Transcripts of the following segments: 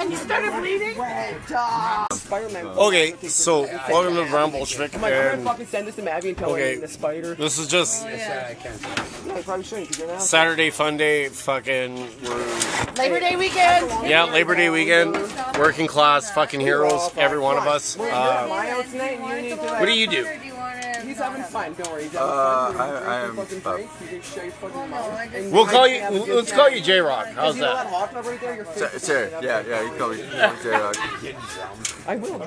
And you started bleeding? Spider-Man. Okay, so welcome to Brown Bolshevik, I'm I'm gonna fucking send this to Mavi and tell Okay. her the spider. this is just Yeah, I probably shouldn't because you're an asshole. Saturday fun day. Fucking, we're Labor Day weekend. yeah, Labor Day weekend, working class, fucking heroes, every one of us. Uh, at my house tonight and you need to like, what do you do? He's having fun, don't worry. He's having Uh, fun. I- We're gonna I drink am fucking about- drinks. You can show your fucking mouth. And We'll call you. have a good Let's call you J Rock. How's that that? hot tub right there? Your face Sure, is sure. straight up Yeah, yeah, you call me J-Rock. I will.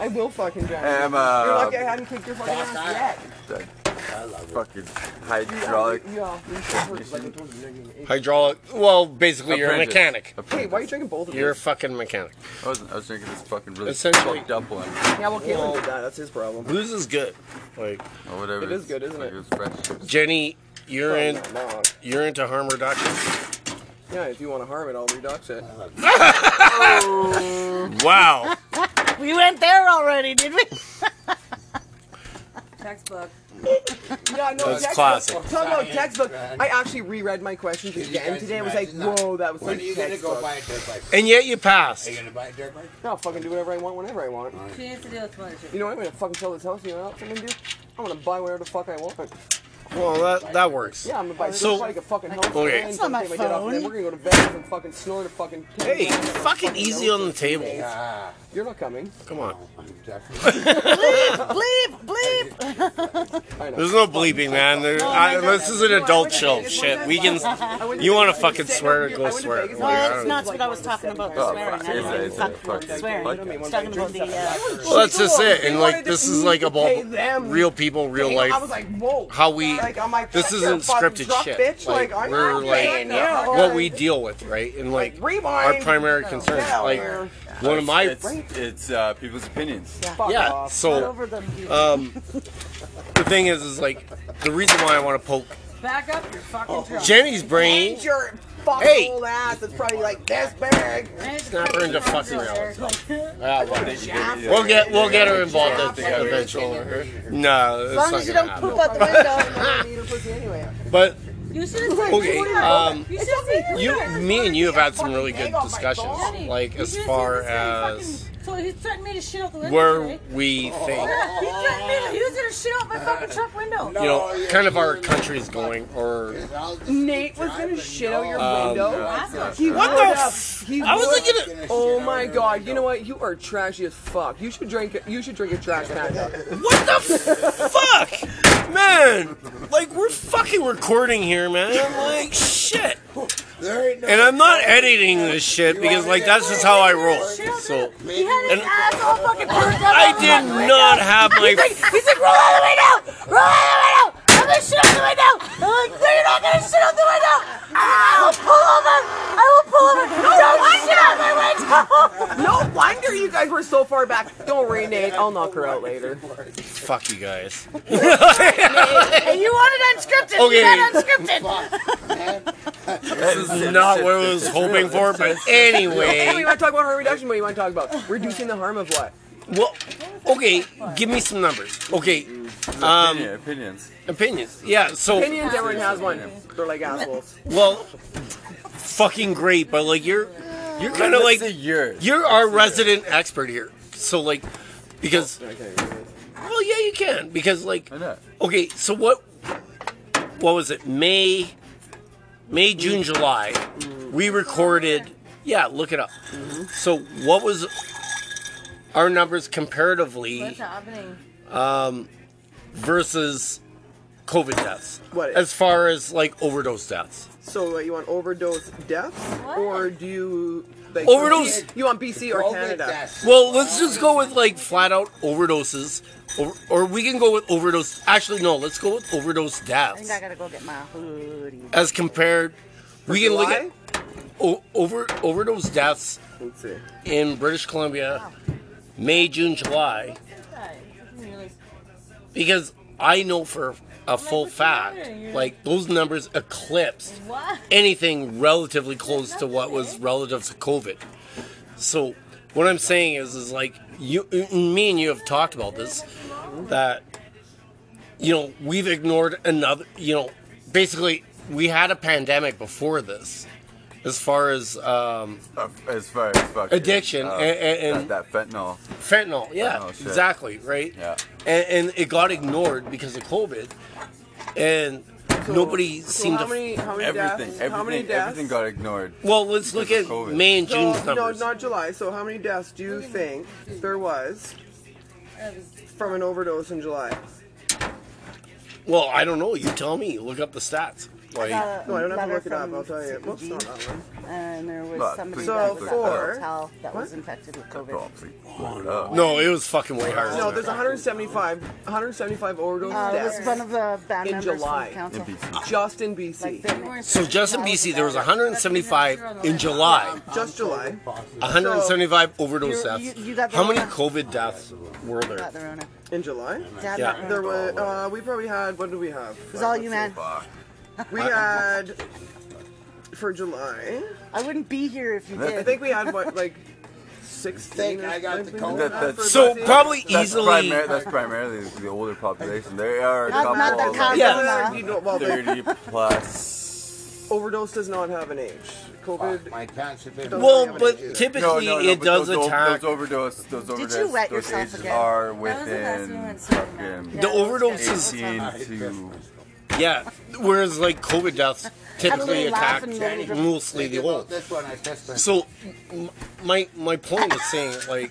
I will fucking drown you. I'm, You're uh, lucky I hadn't kicked your fucking ass yet. Fucking hydraulic. Yeah, you should hurt, like I told you. Hydraulic. Well, basically, you're a Apprentice. mechanic. Hey, why are you drinking both of them? You're a fucking mechanic. I was, I was drinking this fucking really Essentially- fucked up one. Yeah, well, Caitlin did that. That's his problem. Booze is good. Like Or whatever. It is good, isn't like it? was fresh. Jenny, you're in. No, no. You're into harm reduction. Yeah, if you want to harm it, I'll redux it. Oh. Wow. We went there already, did we? Textbook. Yeah, no, That's textbook. classic. Talk about textbook. I actually reread my questions again today. I was like, whoa, that was When like are you gonna go textbook. buy a dirt bike? And yet you passed. Are you gonna buy a dirt bike? No, I'll fucking do whatever I want whenever I want. She needs to deal with one You know what? I'm gonna fucking sell this house. You know what else I'm gonna do? I'm gonna buy whatever the fuck I want. Well, that that works. Yeah, I'm gonna buy So- so, like a fucking house. Okay. and It's not my take head off, and then phone. we're gonna go to Vegas and fucking snort a fucking. Hey, fucking easy on the table. Ah, You're not coming. Come on. I'm. Bleep, bleep. There's no bleeping, man. There, I, this is an adult show. Shit, we can. You want to fucking swear? Go swear. Like, I Well, it's don't what I was talking about. Oh, Swearing. fuck, I is it, didn't is talk it, fuck, about swearing. I was talking about the. Uh, Well, that's just it. And like, this is like pay about real people, real life. I was like, whoa. How we. Like, I'm like, This isn't scripted shit. Like, we're like what we deal with, right? And like our primary concern, Hell, like yeah. One of my It's, it's uh, people's opinions. Fuck yeah. off. not So over them. um, the thing is, is like the reason why I want to poke Back up your fucking truck. Jenny's brain, Ain't your fucking Hey. old ass. It's probably like this big. snap her into fucking reality. Ah, well, Yeah. We'll get we'll get her involved eventually. No, As it's long not as you gonna don't happen. poop out the window. I need her pussy anyway. But You should have said okay, um, You should have said you, me and you have had some really good discussions, like as far as So he threatened me to shit out the window. where today. we think, Yeah, he threatened me. to- He was gonna shit out my fucking truck window. you know, kind of our country's going, or Nate was gonna shit out your Um, window. He What would the have. f- He I was would- thinking, Oh my god! You know what? You are trashy as fuck. You should drink. You should drink a trash can. what the fuck, man? Like we're fucking recording here, man. I'm Like shit. There ain't no. And I'm not editing this shit because like that's just how I roll. So He had his And- uh, ass fucking burnt up. I did not have my. He's like, roll out the window! Roll out the window! I'm gonna shit out the window! I'm like, no, you're not gonna shit out the window! I will pull over! I will pull over! No, Don't shit out my window! No wonder you guys were so far back. Don't worry, Nate. I'll knock her out later. Fuck you guys. And you wanted unscripted. Okay. You got unscripted. This is not what I was hoping for, but Anyway, anyway. you want to talk about harm reduction? What do you want to talk about? Reducing the harm of what? Well, okay, give me some numbers. Okay, um, Opinion, opinions. opinions. Yeah, so Opinions, everyone has one. They're like assholes. well, fucking great, but like you're you're kind of like yours. you're our resident expert here. So like because well, yeah, you can because like okay, so what what was it? May May, June, July. We recorded yeah, look it up. So what was our numbers comparatively What's happening? um, versus COVID deaths? What? As far as like overdose deaths. So, what, you want overdose deaths, What? or do you like, Overdose- You want BC or COVID Canada? deaths. Well, let's just go with like flat out overdoses, or, or we can go with overdose. Actually, no, let's go with overdose I deaths think I gotta go get my hoodie. as compared. We can look July? at o- over overdose deaths Let's see. in British Columbia, May, June, July, because I know for a full fact, like those numbers eclipsed anything relatively close to what was relative to COVID. So what I'm saying is, is like you, me and you have talked about this, that you know we've ignored another. You know, basically we had a pandemic before this, as far as um, Uh, as far as fucking, Addiction uh, and- and- and- that, that fentanyl. fentanyl. Yeah, Fentanyl exactly. Right. Yeah. And, and it got ignored because of COVID, and nobody So seemed how to. many, how many Everything, deaths? how many everything, deaths? everything got ignored. well, let's look at Because of COVID. May and June's So, no, numbers. not July. So how many deaths do you think there was from an overdose in July? well, I don't know. You tell me. Look up the stats. Like, Got No, I don't have to letter look it up. from I'll tell you. Whoops, CPG, not that one. And there was But somebody So that was at for- the hotel that was infected with COVID. please, look it up. no, it was fucking way higher. No, there's 175, 175 overdose Uh, it was deaths one of the band In members July. from council. In BC. just in BC. Like, So just in BC, there was 175 in July. just July. 175 overdose You- deaths. you- you got the How many Rona. COVID deaths were there? got the Rona. In July? Dad Yeah. There Rona. was, uh, we probably had, what did we have? It was all you, man. Fuck. We had, for July, I wouldn't be here if you did. I think we had, what, like 16 I got the something? That- that's- So probably That's, easily. primar- that's primarily the older population. There are a Not- couple not that of kind like, Yeah. of- You know, well, the 30 plus. overdose does not have an age. COVID. My cancer been. Well, have an but age typically No, no, no, it but does those, attack. Those overdose, those you overdose, wet those yourself ages again? are That was the last time we within went swimming, fucking Yeah. The overdoses, 18 to yeah. Whereas like COVID deaths typically attack mostly the old. This one I pissed my So my my point is saying like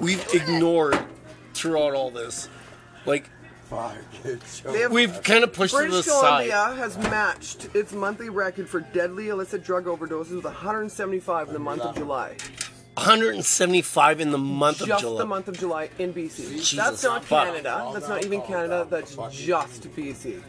we've ignored throughout all this, like fuck. Have, we've kind of pushed to the British side. Columbia has matched its monthly record for deadly illicit drug overdoses with 175 in the month of July. 175 in the month of Just July. the month of July in BC. Jesus That's not fuck. Canada. That's not even Canada. That's just BC.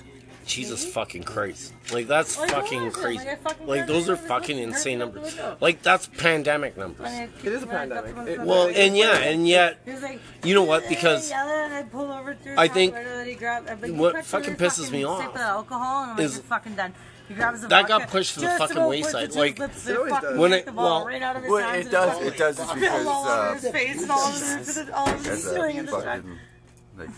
Jesus fucking Christ. Like that's Like, fucking what is crazy. Like, fucking Like those are fucking insane numbers. Like that's pandemic numbers. And It is a when I got pandemic. them It- Well, phone, and yeah, and yet like, you know what? Because I pull over I think top, right, he grabbed, I'm like, what fucking pisses fucking me off of alcohol, and I'm is you're fucking done. He grabs that got pushed to the fucking wayside, like- It always fucking does. When yanked it- well- right out of his Well, hands it does. It does. It's spilled because all over uh, his face and all over his, all over his as ceiling a in the truck. fucking like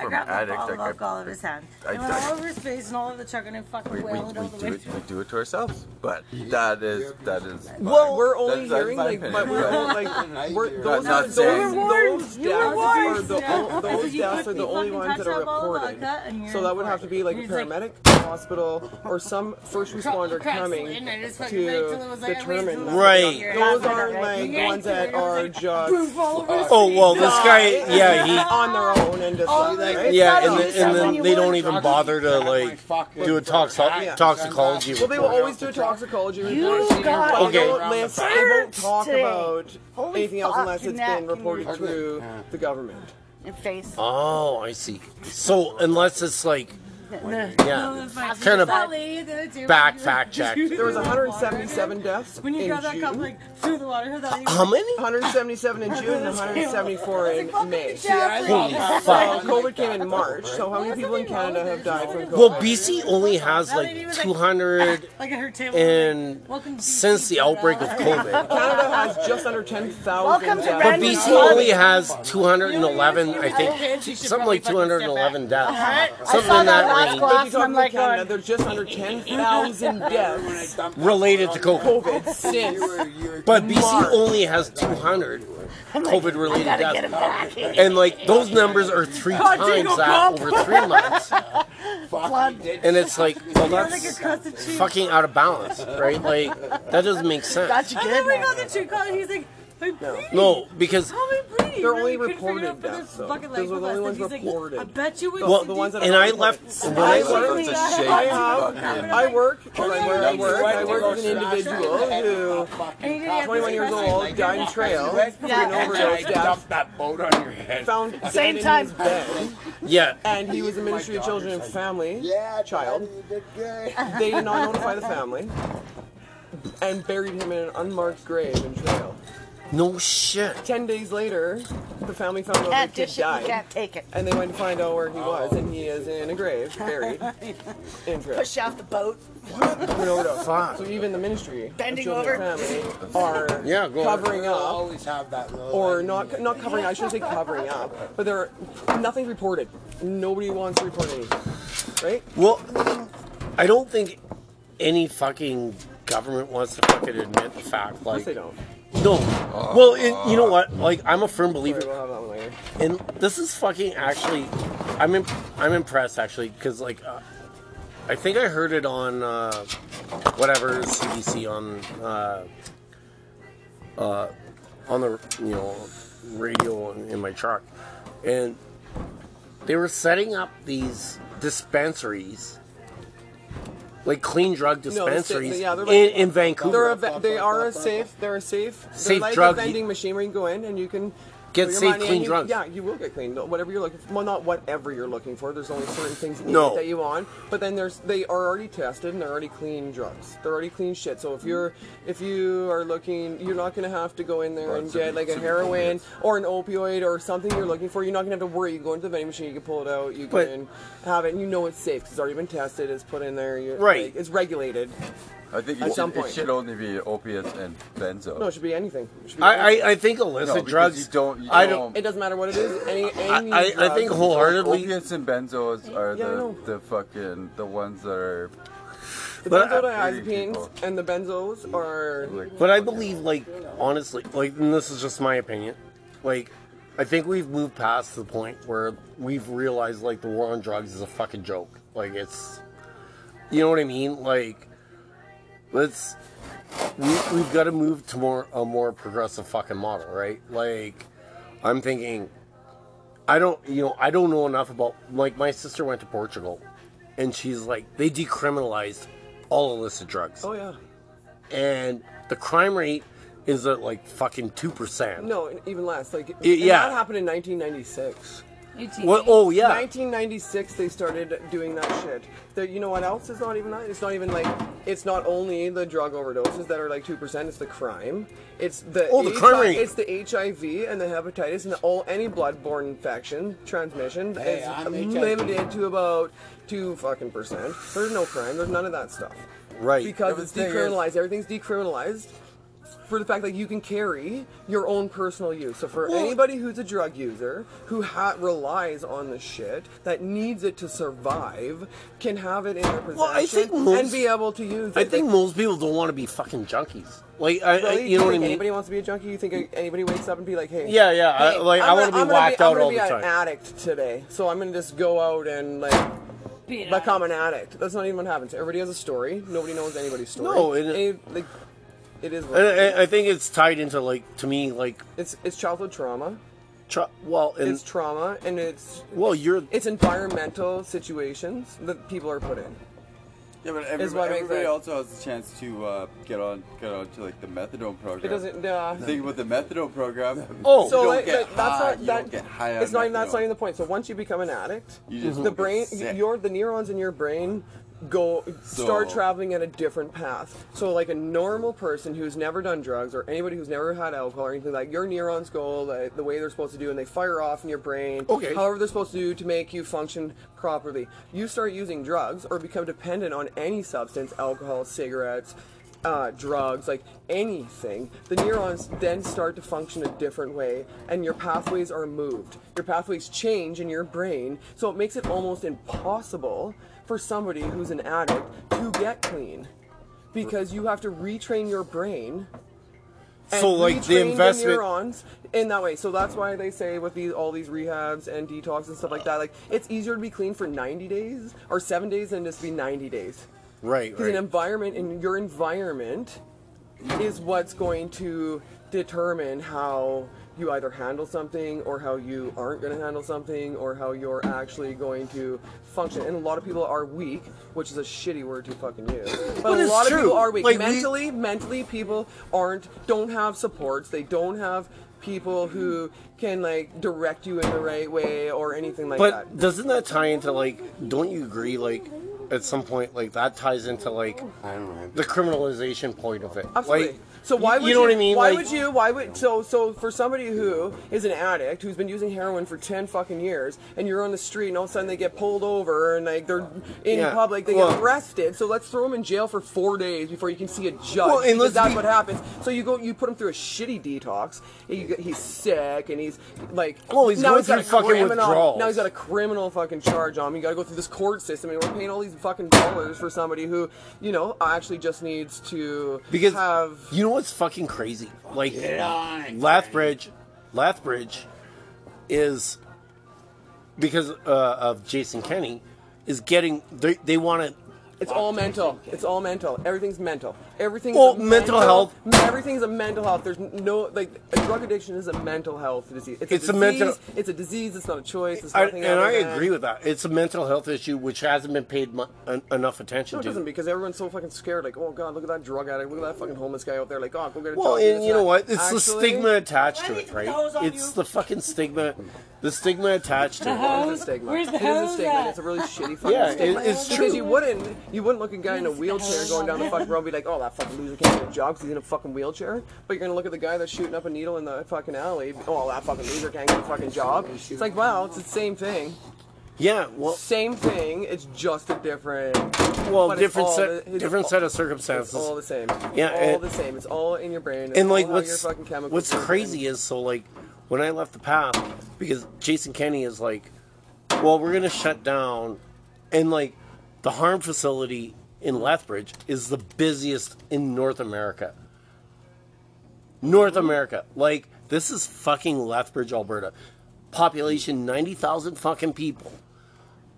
I from grabbed the addict, bottle of like, I- alcohol out of his hand. I- It went I- all over his face and all over the truck, and I fucking we, we, wailed all we the do way it. through. We do it to ourselves. But that is that is. Well, We're only That's- that's hearing my like, opinion, but we're but- only, like, we're, those are those, those deaths are the Yeah. those deaths are the only ones that are that reported. vodka and you're So that would have to be like a paramedic, hospital, or some first responder coming slit, and I just fucking waited till it to was like, I waited till determine. it that. was Right. Those aren't like the ones that and it was are just Poof, all over his oh well, this guy, yeah, he, on their own and just like, like, right? yeah, and, on then, and then they don't even bother to like do a toxo- toxicology Well, they will always do a toxicology You got but Okay. they don't list, they won't talk today. about Holy anything else unless fucking it's neck been reported and through the government. your face. Oh, I see. So unless it's like, The- yeah, kind of back fact check. There was 177 deaths When you in grab that June. cup, like, through the water, that How many? 177 in June and 174 in May. Holy So fuck! COVID came in March. So how many people in Canada have died from COVID? Well, BC only has like 200 Like at her table. and since the outbreak of COVID. Canada has just under 10,000 Welcome to deaths. But BC only has 211, I think, something like 211 deaths. Something in that that last range. But if glass you and I'm like, about Canada, going, there's just under 10,000 deaths related to COVID. COVID since. But BC March. only has 200 COVID related gotta get him deaths. And like those numbers are three times that over three months. And it's like, well, that's fucking out of balance, right? Like, that doesn't make sense. Got you And good. then we man. got the tree call, he's like, I'm bleeding. No, because How am I bleeding? They're And only we couldn't reported for this deaths, though. fucking Those leg are the only ones he's like, reported. I bet you we Well, the ones that and I left when I I work, worked. It's a shady I have, fucking. I work, I work, I work with an individual who, And he didn't have 21 years old, died in trail, Yeah. through an overdose death, that boat on your head. found Same time. Yeah, and he was a oh Ministry of Children and Family Yeah, child. Daddy, you did good. They did not notify the family, and buried him in an unmarked grave in trail. No shit. Ten days later, the family found out Can't the kid dish it, you died, can't take it. and they went to find out where he was, and he is in a grave, buried in trail. Push off the boat. Through an overdose. Fuck. So even the Ministry Bending of Children and Family are Yeah, go on. covering We'll up always have that little. or not not covering. I shouldn't say covering up, but there nothing reported. Nobody wants to report anything, right? Well, I don't think any fucking government wants to fucking admit the fact. Of Like, course they don't. No. Well, it, you know what? Like, I'm a firm believer. Sorry, we'll have that one later. and this is fucking actually i'm imp- i'm impressed actually because like uh, i think i heard it on uh, whatever cbc on uh, uh, on the you know radio in, in my truck and they were setting up these dispensaries like clean drug dispensaries yeah, they're like- in, in vancouver They're a, they are a safe. They're a safe. They're Safe like drug- a vending machine where you can go in and you can Get safe, money clean you- drugs. Yeah, you will get clean. Whatever you're looking for. Well, not whatever you're looking for. There's only certain things in No. that you want. But then there's they are already tested and they're already clean drugs. They're already clean shit. So if you're if you are looking, you're not gonna have to go in there and Right, so get like a heroin or an opioid or something you're looking for. You're not gonna have to worry. You go into the vending machine, you can pull it out, you But- can have it, and you know it's safe because it's already been tested. It's put in there. Right. like, it's regulated. I think At it some should, point. it should only be opiates and benzo. No, it should be anything. It should be I, I, I think illicit because drugs you don't- you I don't- don't It doesn't matter what it is. Any, any I, I, I drug. think wholeheartedly Opiates and benzos are Yeah, I the, know. the fucking the ones that are the but I- benzodiazepines and the benzos are. like. But I believe, like, honestly, like, and this is just my opinion, like, I think we've moved past the point where we've realized, like, the war on drugs is a fucking joke. Like, it's, you know what I mean? Like, let's, we, we've got to move to more, a more progressive fucking model, right? Like, I'm thinking, I don't, you know, I don't know enough about, like, my sister went to Portugal, and she's like, they decriminalized all illicit drugs Oh yeah. and the crime rate is at like fucking two percent. No, even less. Like and yeah. that happened in 1996. What? Oh yeah. 1996 they started doing that shit. The, you know what else is not even that? It's not even like it's not only the drug overdoses that are like two percent. It's the crime. It's the Oh, the crime rate. It's the HIV and the hepatitis and the, all any bloodborne infection transmission Hey, is I'm HIV. limited to about two fucking percent. There's no crime. There's none of that stuff Right. because Yeah, it's but the thing is- decriminalized. Everything's decriminalized for the fact that you can carry your own personal use. So for Well- anybody who's a drug user who ha- relies on the shit that needs it to survive, can have it in their possession Well, I think most- and be able to use it. I think Like, most people don't want to be fucking junkies. Like I, I really, you know do what I mean? Anybody wants to be a junkie? You think anybody wakes up and be like, "Hey, Yeah, yeah. I, like I I'm want to gonna- be I'm gonna whacked I'm gonna be an addict today, so I'm gonna just go out and like become an addict. That's not even what happens. Everybody has a story. Nobody knows anybody's story. No, it- it, like, it is. What And. I, I think it's tied into like to me like It's it's childhood trauma. tr- well and It's trauma and it's well you're it's environmental situations that people are put in. Yeah, but Is everybody, what everybody also has a chance to uh, get on get on to like the methadone program. It doesn't. Uh, The thing about the methadone program, oh so don't like, that's high. not that. get high it's not even that's not even the point. So once you become an addict, You just the brain, your the neurons in your brain go start traveling at a different path. So like a normal person who's never done drugs or anybody who's never had alcohol or anything like your neurons go the, the way they're supposed to do and they fire off in your brain. Okay. However they're supposed to do to make you function properly. You start using drugs or become dependent on any substance, alcohol, cigarettes, uh, drugs, like anything, the neurons then start to function a different way and your pathways are moved. Your pathways change in your brain, so it makes it almost impossible for somebody who's an addict to get clean. Because you have to retrain your brain and So, like, the investment- neurons in that way. So that's why they say with these all these rehabs and detox and stuff like that, like it's easier to be clean for 90 days or seven days than just be 90 days. right Because right. an environment in your environment is what's going to determine how you either handle something or how you aren't going to handle something or how you're actually going to function. And a lot of people are weak, which is a shitty word to fucking use. But, But a it's lot of people are weak. Like, we- mentally, mentally people aren't don't have supports. They don't have people who can like direct you in the right way or anything like But that. But doesn't that tie into like? Don't you agree? Like, at some point, like that ties into like I don't know. the criminalization point of it. Absolutely. Like, So why You would know what I mean? Why Like- would you? Why would so so for somebody who is an addict who's been using heroin for ten fucking years, and you're on the street, and all of a sudden they get pulled over, and like they're in Yeah, public, they well- get arrested. So let's throw them in jail for four days before you can see a judge. Well, and that's be- what happens. So you go, you put him through a shitty detox. and you get- he's sick, and he's like, Oh, he's now going he's got through a fucking criminal, withdrawals. Now he's got a criminal fucking charge on him. You got to go through this court system, and we're paying all these fucking dollars for somebody who, you know, actually just needs to Because have. you know what's fucking crazy? Like Lethbridge, Lethbridge is because uh, of Jason Kenney is getting they, they want to It's all mental. It's all mental. Everything's mental. Everything's Well, a mental health- Everything's a mental health. There's no like a drug addiction is a mental health disease. It's, It's a, a disease. mental- It's a disease. It's not a choice. It's I, nothing and I than- agree with that. It's a mental health issue which hasn't been paid mu- en- enough attention to. No, it to. doesn't because everyone's so fucking scared. Like, oh god, look at that drug addict. Look at that fucking homeless guy out there. Like, oh, go get a Well, job. do and you know what? It's the stigma attached to it, right? the It's you? the fucking stigma, the stigma attached to It it. is a stigma. Where's the it is a stigma. and? It's a really shitty fucking Yeah, it- stigma. it's because true. you wouldn't, you wouldn't look at a guy in a wheelchair going down the fucking road and be like, oh, that fucking loser can't get a job because he's in a fucking wheelchair. But you're gonna look at the guy that's shooting up a needle in the fucking alley. Oh, that fucking loser can't get a fucking job. It's like, wow, it's the same thing. Yeah, well, Same thing. It's just a different. well, different set, the- different all- set of It's circumstances. all the same. Yeah, all and- the same. It's all in your brain. It's and like all how your what's fucking chemicals what's crazy is so like when I left the path because Jason Kenney is like, well, we're gonna shut down, and like the harm facility in Lethbridge is the busiest in North America. North America, like this is fucking Lethbridge, Alberta, population ninety thousand fucking people,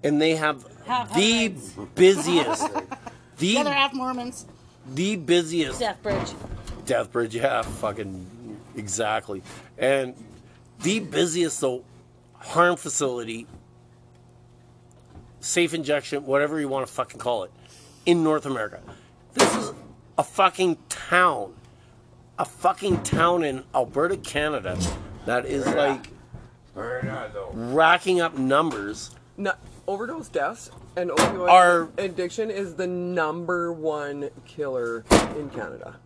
and they have Half the busiest, The other half Mormons. the busiest Deathbridge. Deathbridge, yeah, fucking exactly. And the busiest though harm facility, safe injection, whatever you want to fucking call it, in North America. This is a fucking town. A fucking town in Alberta, Canada that is like racking up numbers. No, overdose deaths and opioid Are- addiction is the number one killer in Canada.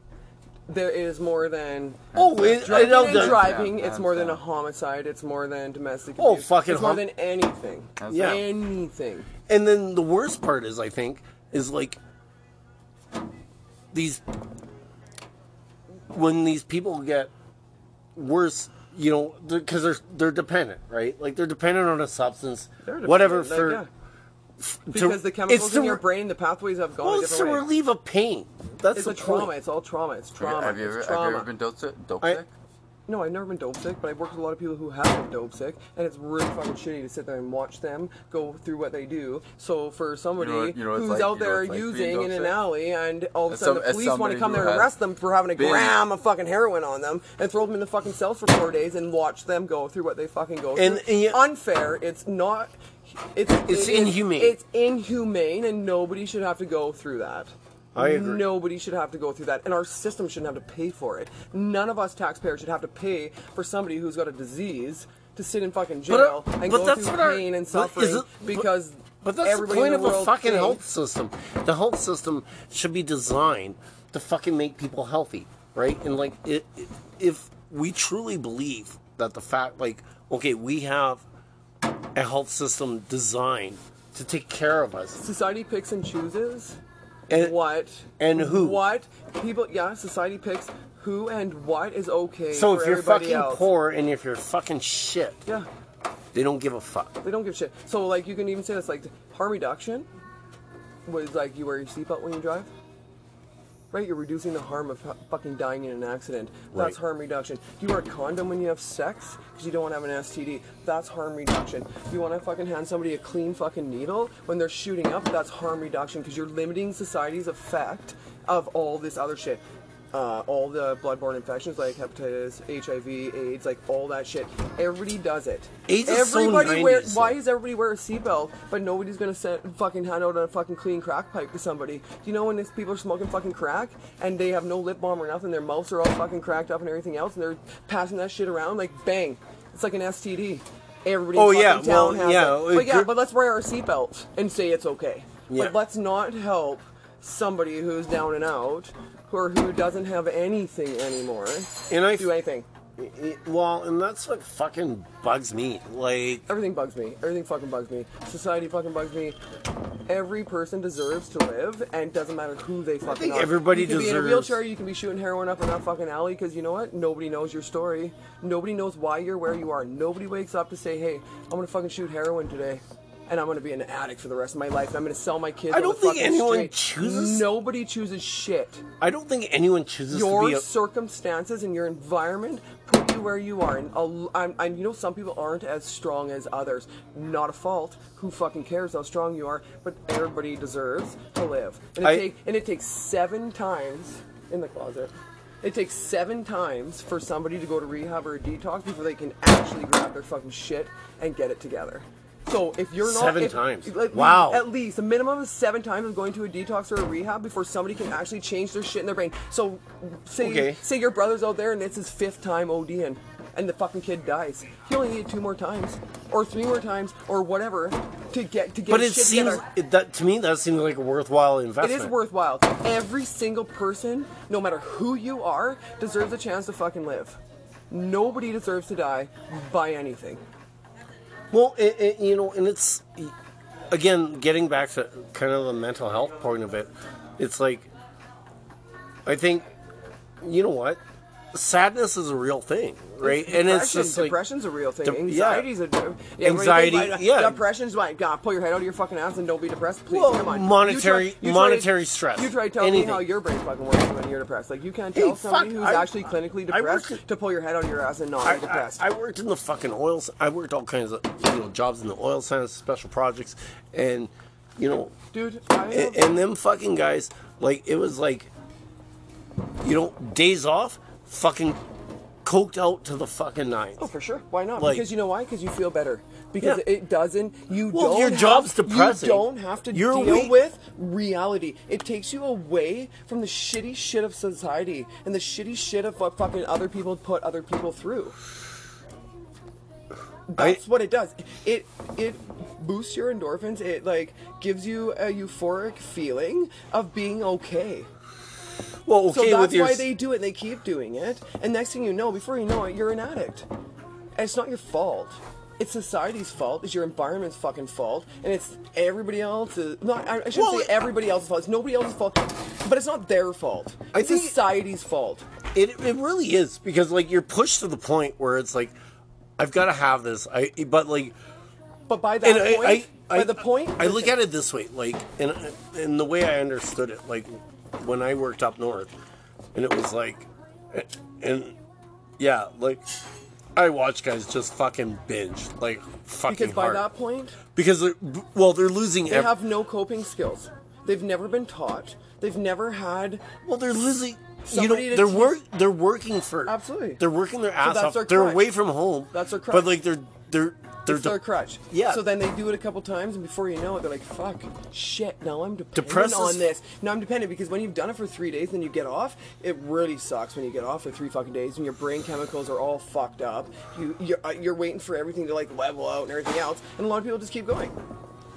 There is more than Oh, it, I drinking know and the- driving. Yeah, it's more than a homicide. It's more than domestic. Oh, abuse. fucking It's more hom- than anything. Yeah. Anything. And then the worst part is, I think, is like these when these people get worse, you know, because they're they're dependent, right? Like they're dependent on a substance, They're whatever dependent, for like, yeah. because the chemicals it's to in your brain, the pathways have gone Well, a it's to different way. relieve a pain. That's It's the a trauma. It's all trauma. It's trauma. Have you ever, it's have you ever been dope sick? Dope I- sick? No, I've never been dope sick, but I've worked with a lot of people who have been dope sick, and it's really fucking shitty to sit there and watch them go through what they do. So for somebody You know what- you know who's like- out you know there like using in an sick? alley, and all of a sudden some- the police want to come there and arrest them for having a been- gram of fucking heroin on them and throw them in the fucking cells for four days and watch them go through what they fucking go through. And- and you- unfair. It's not. It's It's it- inhumane. It's inhumane, and nobody should have to go through that. I agree. Nobody should have to go through that, and our system shouldn't have to pay for it. None of us taxpayers should have to pay for somebody who's got a disease to sit in fucking But, uh, jail and but go through what our- pain and suffering it- because But that's the point in of a fucking thinks- health system. The health system should be designed to fucking make people healthy, right? And like, it, it, if we truly believe that the fact, like, okay, we have a health system designed to take care of us, Society picks and chooses and what and who? what people. Yeah, society picks who and what is okay. So if you're fucking else. poor and if you're fucking shit, yeah, they don't give a fuck. they don't give a shit. So like, you can even say this like harm reduction was like you wear your seatbelt when you drive. Right, you're reducing the harm of fucking dying in an accident. That's Right. harm reduction. You wear a condom when you have sex because you don't want to have an STD. That's harm reduction. You want to fucking hand somebody a clean fucking needle when they're shooting up. That's harm reduction because you're limiting society's effect of all this other shit. Uh, all the bloodborne infections like hepatitis, HIV, AIDS, like all that shit. Everybody does it. AIDS is so everybody wear. 90s, Why does everybody wear a seatbelt, but nobody's gonna fucking hand out a fucking clean crack pipe to somebody? Do you know when these people are smoking fucking crack and they have no lip balm or nothing, their mouths are all fucking cracked up and everything else, and they're passing that shit around like bang, it's like an STD. Everybody Oh, in yeah, fucking town well, has yeah, it. But yeah, but let's wear our seatbelt and say it's okay. Yeah. But let's not help somebody who's down and out. Who or who doesn't have anything anymore And I do anything. well, and that's what fucking bugs me. Like, Everything bugs me. Everything fucking bugs me. Society fucking bugs me. Every person deserves to live, and it doesn't matter who they fucking I think are. everybody you can be in a wheelchair. You can be shooting heroin up in that fucking alley because you know what? Nobody knows your story. Nobody knows why you're where you are. Nobody wakes up to say, "Hey, I'm gonna fucking shoot heroin today." And I'm gonna be an addict for the rest of my life. And I'm gonna sell my kids. I don't think anyone street. chooses- Nobody chooses shit. I don't think anyone chooses Your to be a. circumstances and your environment put you where you are. And I'm, I'm, you know, some people aren't as strong as others. Not a fault. Who fucking cares how strong you are? But everybody deserves to live. And it, I- take, and it takes seven times in the closet. It takes seven times for somebody to go to rehab or a detox before they can actually grab their fucking shit and get it together. So if you're not Seven if- times. like, Wow. at least a minimum of seven times of going to a detox or a rehab before somebody can actually change their shit in their brain. So say Okay. say your brother's out there and it's his fifth time ODing and the fucking kid dies. He only needed two more times or three more times or whatever to get to get But it seems it, that to me that seems like a worthwhile investment. is worthwhile. Every single person, no matter who you are, deserves a chance to fucking live. Nobody deserves to die by anything. Well, it, it, you know, and it's again getting back to kind of the mental health point of it. It's like I think you know what sadness is a real thing, right? and it's just like depression's a real thing. de- yeah. Anxiety's a yeah, Anxiety, everybody yeah. Depression's what? God, pull your head out of your fucking ass and don't be depressed, please. Well, come on. monetary- You try- you monetary try, stress, You try to tell anything. me how your brain fucking works when you're depressed. Like you can't Hey, tell somebody fuck, who's I- actually clinically depressed worked- to pull your head out of your ass and not I, be depressed. I, I worked in the fucking oil. I worked all kinds of you know jobs in the oil sands, special projects, and you know, Dude, I and, and them fucking guys, like it was like, you know, days off, fucking coked out to the fucking nines. Oh, for sure. Why not? Like- because you know why? Because you feel better. Because Yeah. it doesn't. You Well, don't. your have- job's depressing. You don't have to You're deal away- with reality. It takes you away from the shitty shit of society and the shitty shit of what fucking other people put other people through. That's what it does. It it boosts your endorphins. It like gives you a euphoric feeling of being okay. Well, okay So that's with your why they do it. and They keep doing it, and next thing you know, before you know it, you're an addict. And it's not your fault. It's society's fault. It's your environment's fucking fault, and it's everybody else's. Not I, I shouldn't Well, say everybody else's fault. It's nobody else's fault, but it's not their fault. I It's think- society's fault. It, it really is because like you're pushed to the point where it's like I've got to have this. I but like But by that and I, point, I, by I, the point, I look at it this way, like and and the way I understood it, like when I worked up north, and it was like, and yeah, like I watch guys just fucking binge, like fucking because by hard, that point, because they're, well they're losing. they ev- have no coping skills. They've never been taught. They've never had. Well, they're losing. You know, they're teach- work. They're working for. Absolutely. They're working their ass that's off. their They're away from home. That's their crutch. But like they're they're they're It's their crutch. Yeah. So then they do it a couple times, and before you know it, they're like, "Fuck, shit! Now I'm dependent Depressed on this. Now I'm dependent because when you've done it for three days, and you get off. It really sucks when you get off for three fucking days, and your brain chemicals are all fucked up. You you're, uh, you're waiting for everything to like level out and everything else, and a lot of people just keep going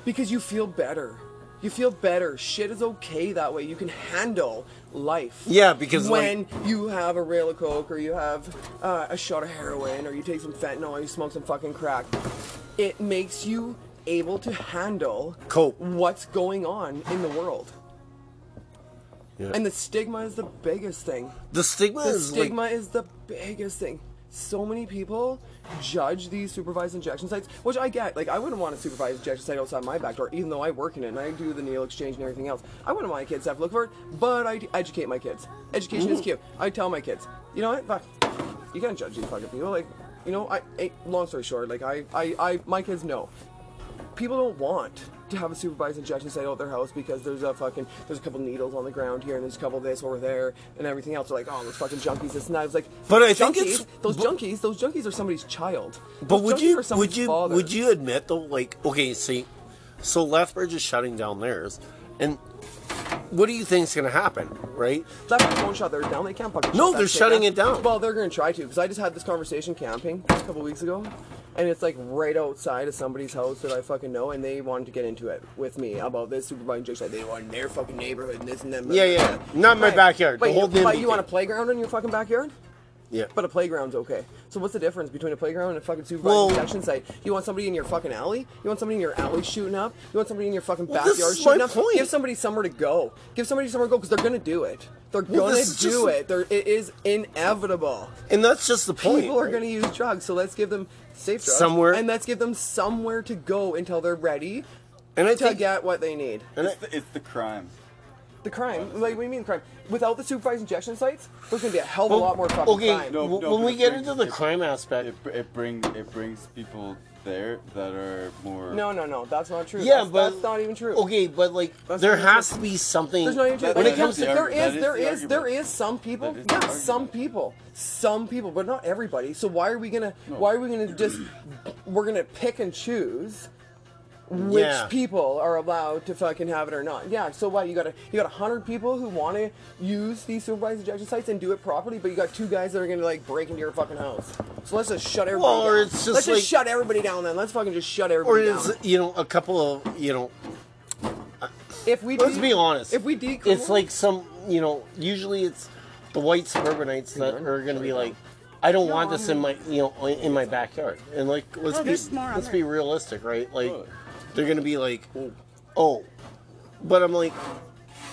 because you feel better. You feel better. Shit is okay that way. You can handle life. Yeah, because, when you have a rail of coke or you have uh, a shot of heroin or you take some fentanyl or you smoke some fucking crack, it makes you able to handle Cope. what's going on in the world. Yeah. And the stigma is the biggest thing. the stigma The is stigma like, is the biggest thing. So many people judge these supervised injection sites, which I get. Like, I wouldn't want a supervised injection site outside my back door, even though I work in it and I do the needle exchange and everything else. I wouldn't want my kids to have to look for it, but I educate my kids. Education is mm-hmm. cute. I tell my kids, you know what? Fuck, you can't judge these fucking people. Like, you know, I, I long story short, like, I, I, I, my kids know people don't want to have a supervised injection site out oh, their house because there's a fucking there's a couple needles on the ground here and there's a couple of this over there and everything else. They're like, oh, those fucking junkies, this and that. I was like, But I think it's- those but- junkies. Those junkies are somebody's child. But would you would you father. would you admit though, like okay, see, so Lethbridge is shutting down theirs, and what do you think is going to happen, right? Left won't shut theirs down. They can't fucking. No, they're shutting it down. Well, they're gonna try to because I just had this conversation camping a couple weeks ago, and it's like right outside of somebody's house that I fucking know, and they wanted to get into it with me about this supervised injection. They want in their fucking neighborhood and this and that. Yeah, yeah. Not my Right. backyard. But, the whole you, but you want a playground in your fucking backyard? Yeah. But a playground's okay. So what's the difference between a playground and a fucking supervised injection site? You want somebody in your fucking alley? You want somebody in your alley shooting up? You want somebody in your fucking Well, this backyard shooting up? point. Give somebody somewhere to go. Give somebody somewhere to go because they're gonna do it. They're Well, gonna do just- it. They're, it is inevitable. and that's just the point. People are gonna use drugs, so let's give them safe drugs Somewhere- and let's give them somewhere to go until they're ready and I to think get what they need. and I, It's the, it's the crime. The crime, like what do you mean crime? Without the supervised injection sites, there's gonna be a hell of a lot more fucking okay, crime. No, w- no, when we get brings- into the it- crime aspect, It, br- it bring it brings people there that are more. No, no, no, that's not true. yeah, that's, but that's not even true. Okay, but like That's there has true. to be something. There's not even true. When it comes is to the there argu- that is is there the is argument. is some people. That is Yeah, some people. Some people, but not everybody. So why are we gonna why are we gonna just we're gonna pick and choose which Yeah. people are allowed to fucking have it or not? Yeah. So what? You got a you got a hundred people who want to use these supervised injection sites and do it properly, but you got two guys that are gonna like break into your fucking house. So let's just shut everybody Well, or down. it's just let's like- just shut everybody down then. Let's fucking just shut or everybody is down. you know a couple of you know uh, If we let's de- be honest If we decriminalize, it's like some you know usually it's the white suburbanites that are going to be like i don't want this in my you know in my backyard and like let's Oh, be there's more on let's be realistic right like Really? They're going to be like oh. But i'm like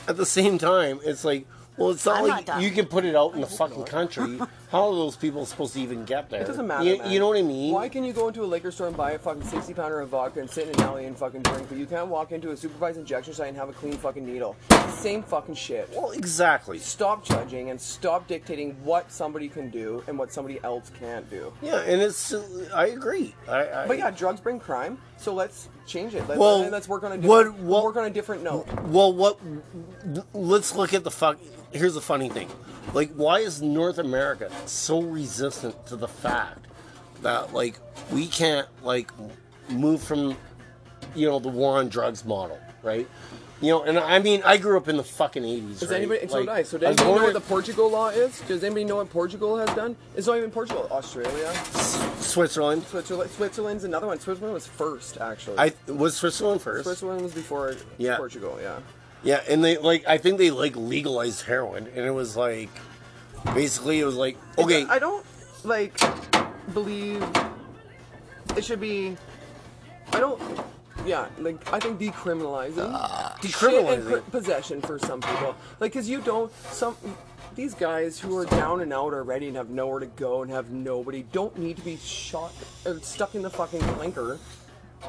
at the same time it's like well it's not I'm like not you can put it out in the fucking country how are those people supposed to even get there It doesn't matter. you, you know what i mean Why can you go into a liquor store and buy a fucking sixty pounder of vodka and sit in an alley and fucking drink, but you can't walk into a supervised injection site and have a clean fucking needle? Same fucking shit. well exactly Stop judging and stop dictating what somebody can do and what somebody else can't do. yeah and it's uh, i agree i, I But yeah, drugs bring crime, so let's change it. Let's, Well, let's work on a what- different, what- work on a different note. Well, what? Let's look at the fuck. Here's the funny thing. Like, why is North America so resistant to the fact that like we can't like move from you know the war on drugs model, right? You know, and I mean, I grew up in the fucking eighties. Does right? anybody? So Like, did I. So does anybody know what the Portugal law is? Does anybody know what Portugal has done? It's not even Portugal. Australia, Switzerland. Switzerland. Switzerland's another one. Switzerland was first, actually. I was Switzerland first. Switzerland was before Yeah. Portugal. Yeah. Yeah, and they like I think they like legalized heroin, and it was like basically it was like okay, I don't like believe it should be. I don't. Yeah, like I think decriminalizing, decriminalizing. shit and pr- possession for some people, like because you don't some. These guys who are down and out already and have nowhere to go and have nobody don't need to be shot or stuck in the fucking clinker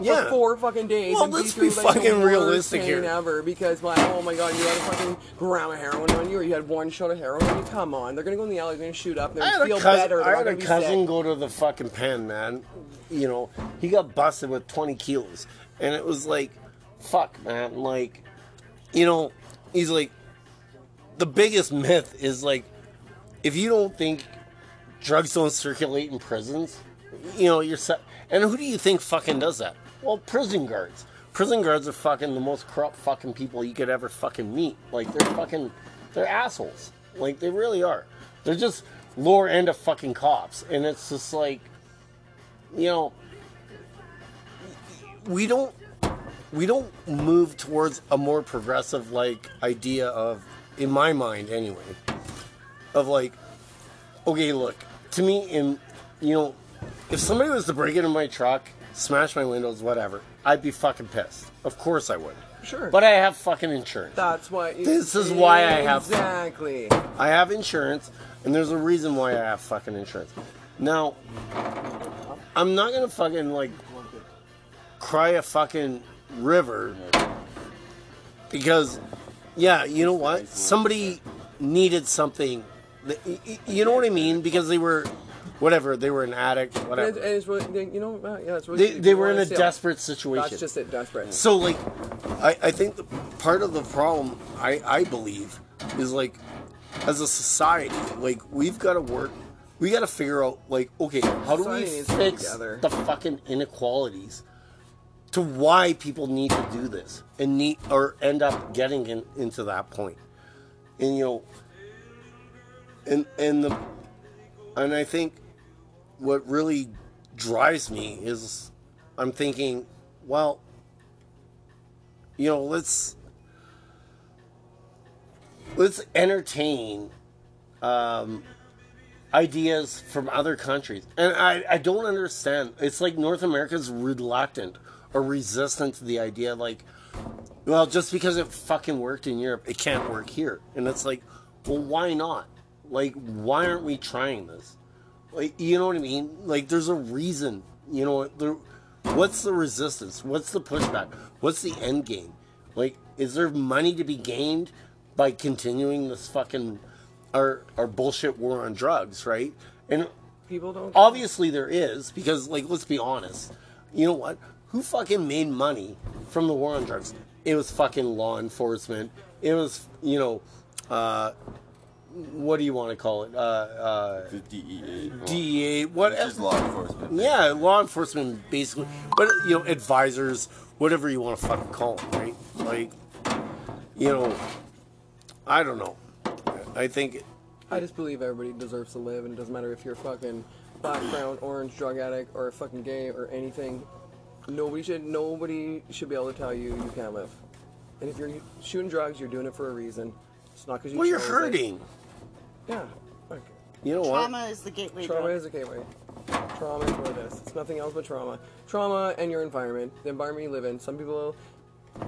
Yeah. for four fucking days. Well, let's through, be like, fucking realistic here. Ever because like, oh my god, you had a fucking gram of heroin on you, or you had one shot of heroin on you. Come on, they're gonna go in the alley, they're gonna shoot up, they're I gonna feel cousin, better. I They're had a cousin sick. go to the fucking pen, man. You know, he got busted with 20 kilos. And it was like, fuck, man. Like, you know, he's like, the biggest myth is like, if you don't think drugs don't circulate in prisons, you know, you're. And who do you think fucking does that? Well, prison guards. Prison guards are fucking the most corrupt fucking people you could ever fucking meet. Like, they're fucking, they're assholes. Like, they really are. They're just lower end of fucking cops. And it's just like, you know, we don't we don't move towards a more progressive like idea of in my mind anyway of like okay look to me in you know if somebody was to break into my truck smash my windows whatever i'd be fucking pissed of course i would Sure. but i have fucking insurance That's why. This is why I have- exactly. I have insurance, and there's a reason why I have fucking insurance. Now, I'm not gonna fucking like cry a fucking river because, yeah, you know what? Somebody needed something. that- y- y- You know what I mean? Because they were, whatever, they were an addict, And it's, whatever. and it's really, you know, yeah, it's really. They, they were in a desperate situation. That's just it, desperate. So like, I, I think the, part of the problem I, I believe is like, as a society, like we've got to work, we got to figure out like, okay, how do we Society needs to work fix the fucking inequalities to why people need to do this and need or end up getting in, into that point, and you know, and and the, and I think what really drives me is I'm thinking, well, you know, let's let's entertain um, ideas from other countries, and I I don't understand. It's like North America's reluctant or resistant to the idea, like, well, just because it fucking worked in Europe, it can't work here, and it's like, well, why not? Like, why aren't we trying this? Like, you know what I mean? Like, there's a reason. You know, there, what's the resistance? What's the pushback? What's the end game? Like, is there money to be gained by continuing this fucking our our bullshit war on drugs, right? And People don't. obviously there is because, like, let's be honest. You know what? Who fucking made money from the war on drugs? It was fucking law enforcement. It was, you know, uh, what do you want to call it? Uh, uh, The DEA. DEA, Which whatever. law enforcement. Yeah, law enforcement basically, but you know, advisors, whatever you want to fucking call them, right? Like, you know, I don't know. I think I just believe everybody deserves to live, and it doesn't matter if you're a fucking black, brown, orange, drug addict, or a fucking gay, or anything. Nobody should. Nobody should be able to tell you you can't live. And if you're shooting drugs, you're doing it for a reason. It's not because you. well, you're hurting. it. Hurting. Yeah. Okay. You know what? Trauma is the gateway Trauma drug. is the gateway. Trauma is what it is. It's nothing else but trauma. Trauma and your environment, the environment you live in. Some people.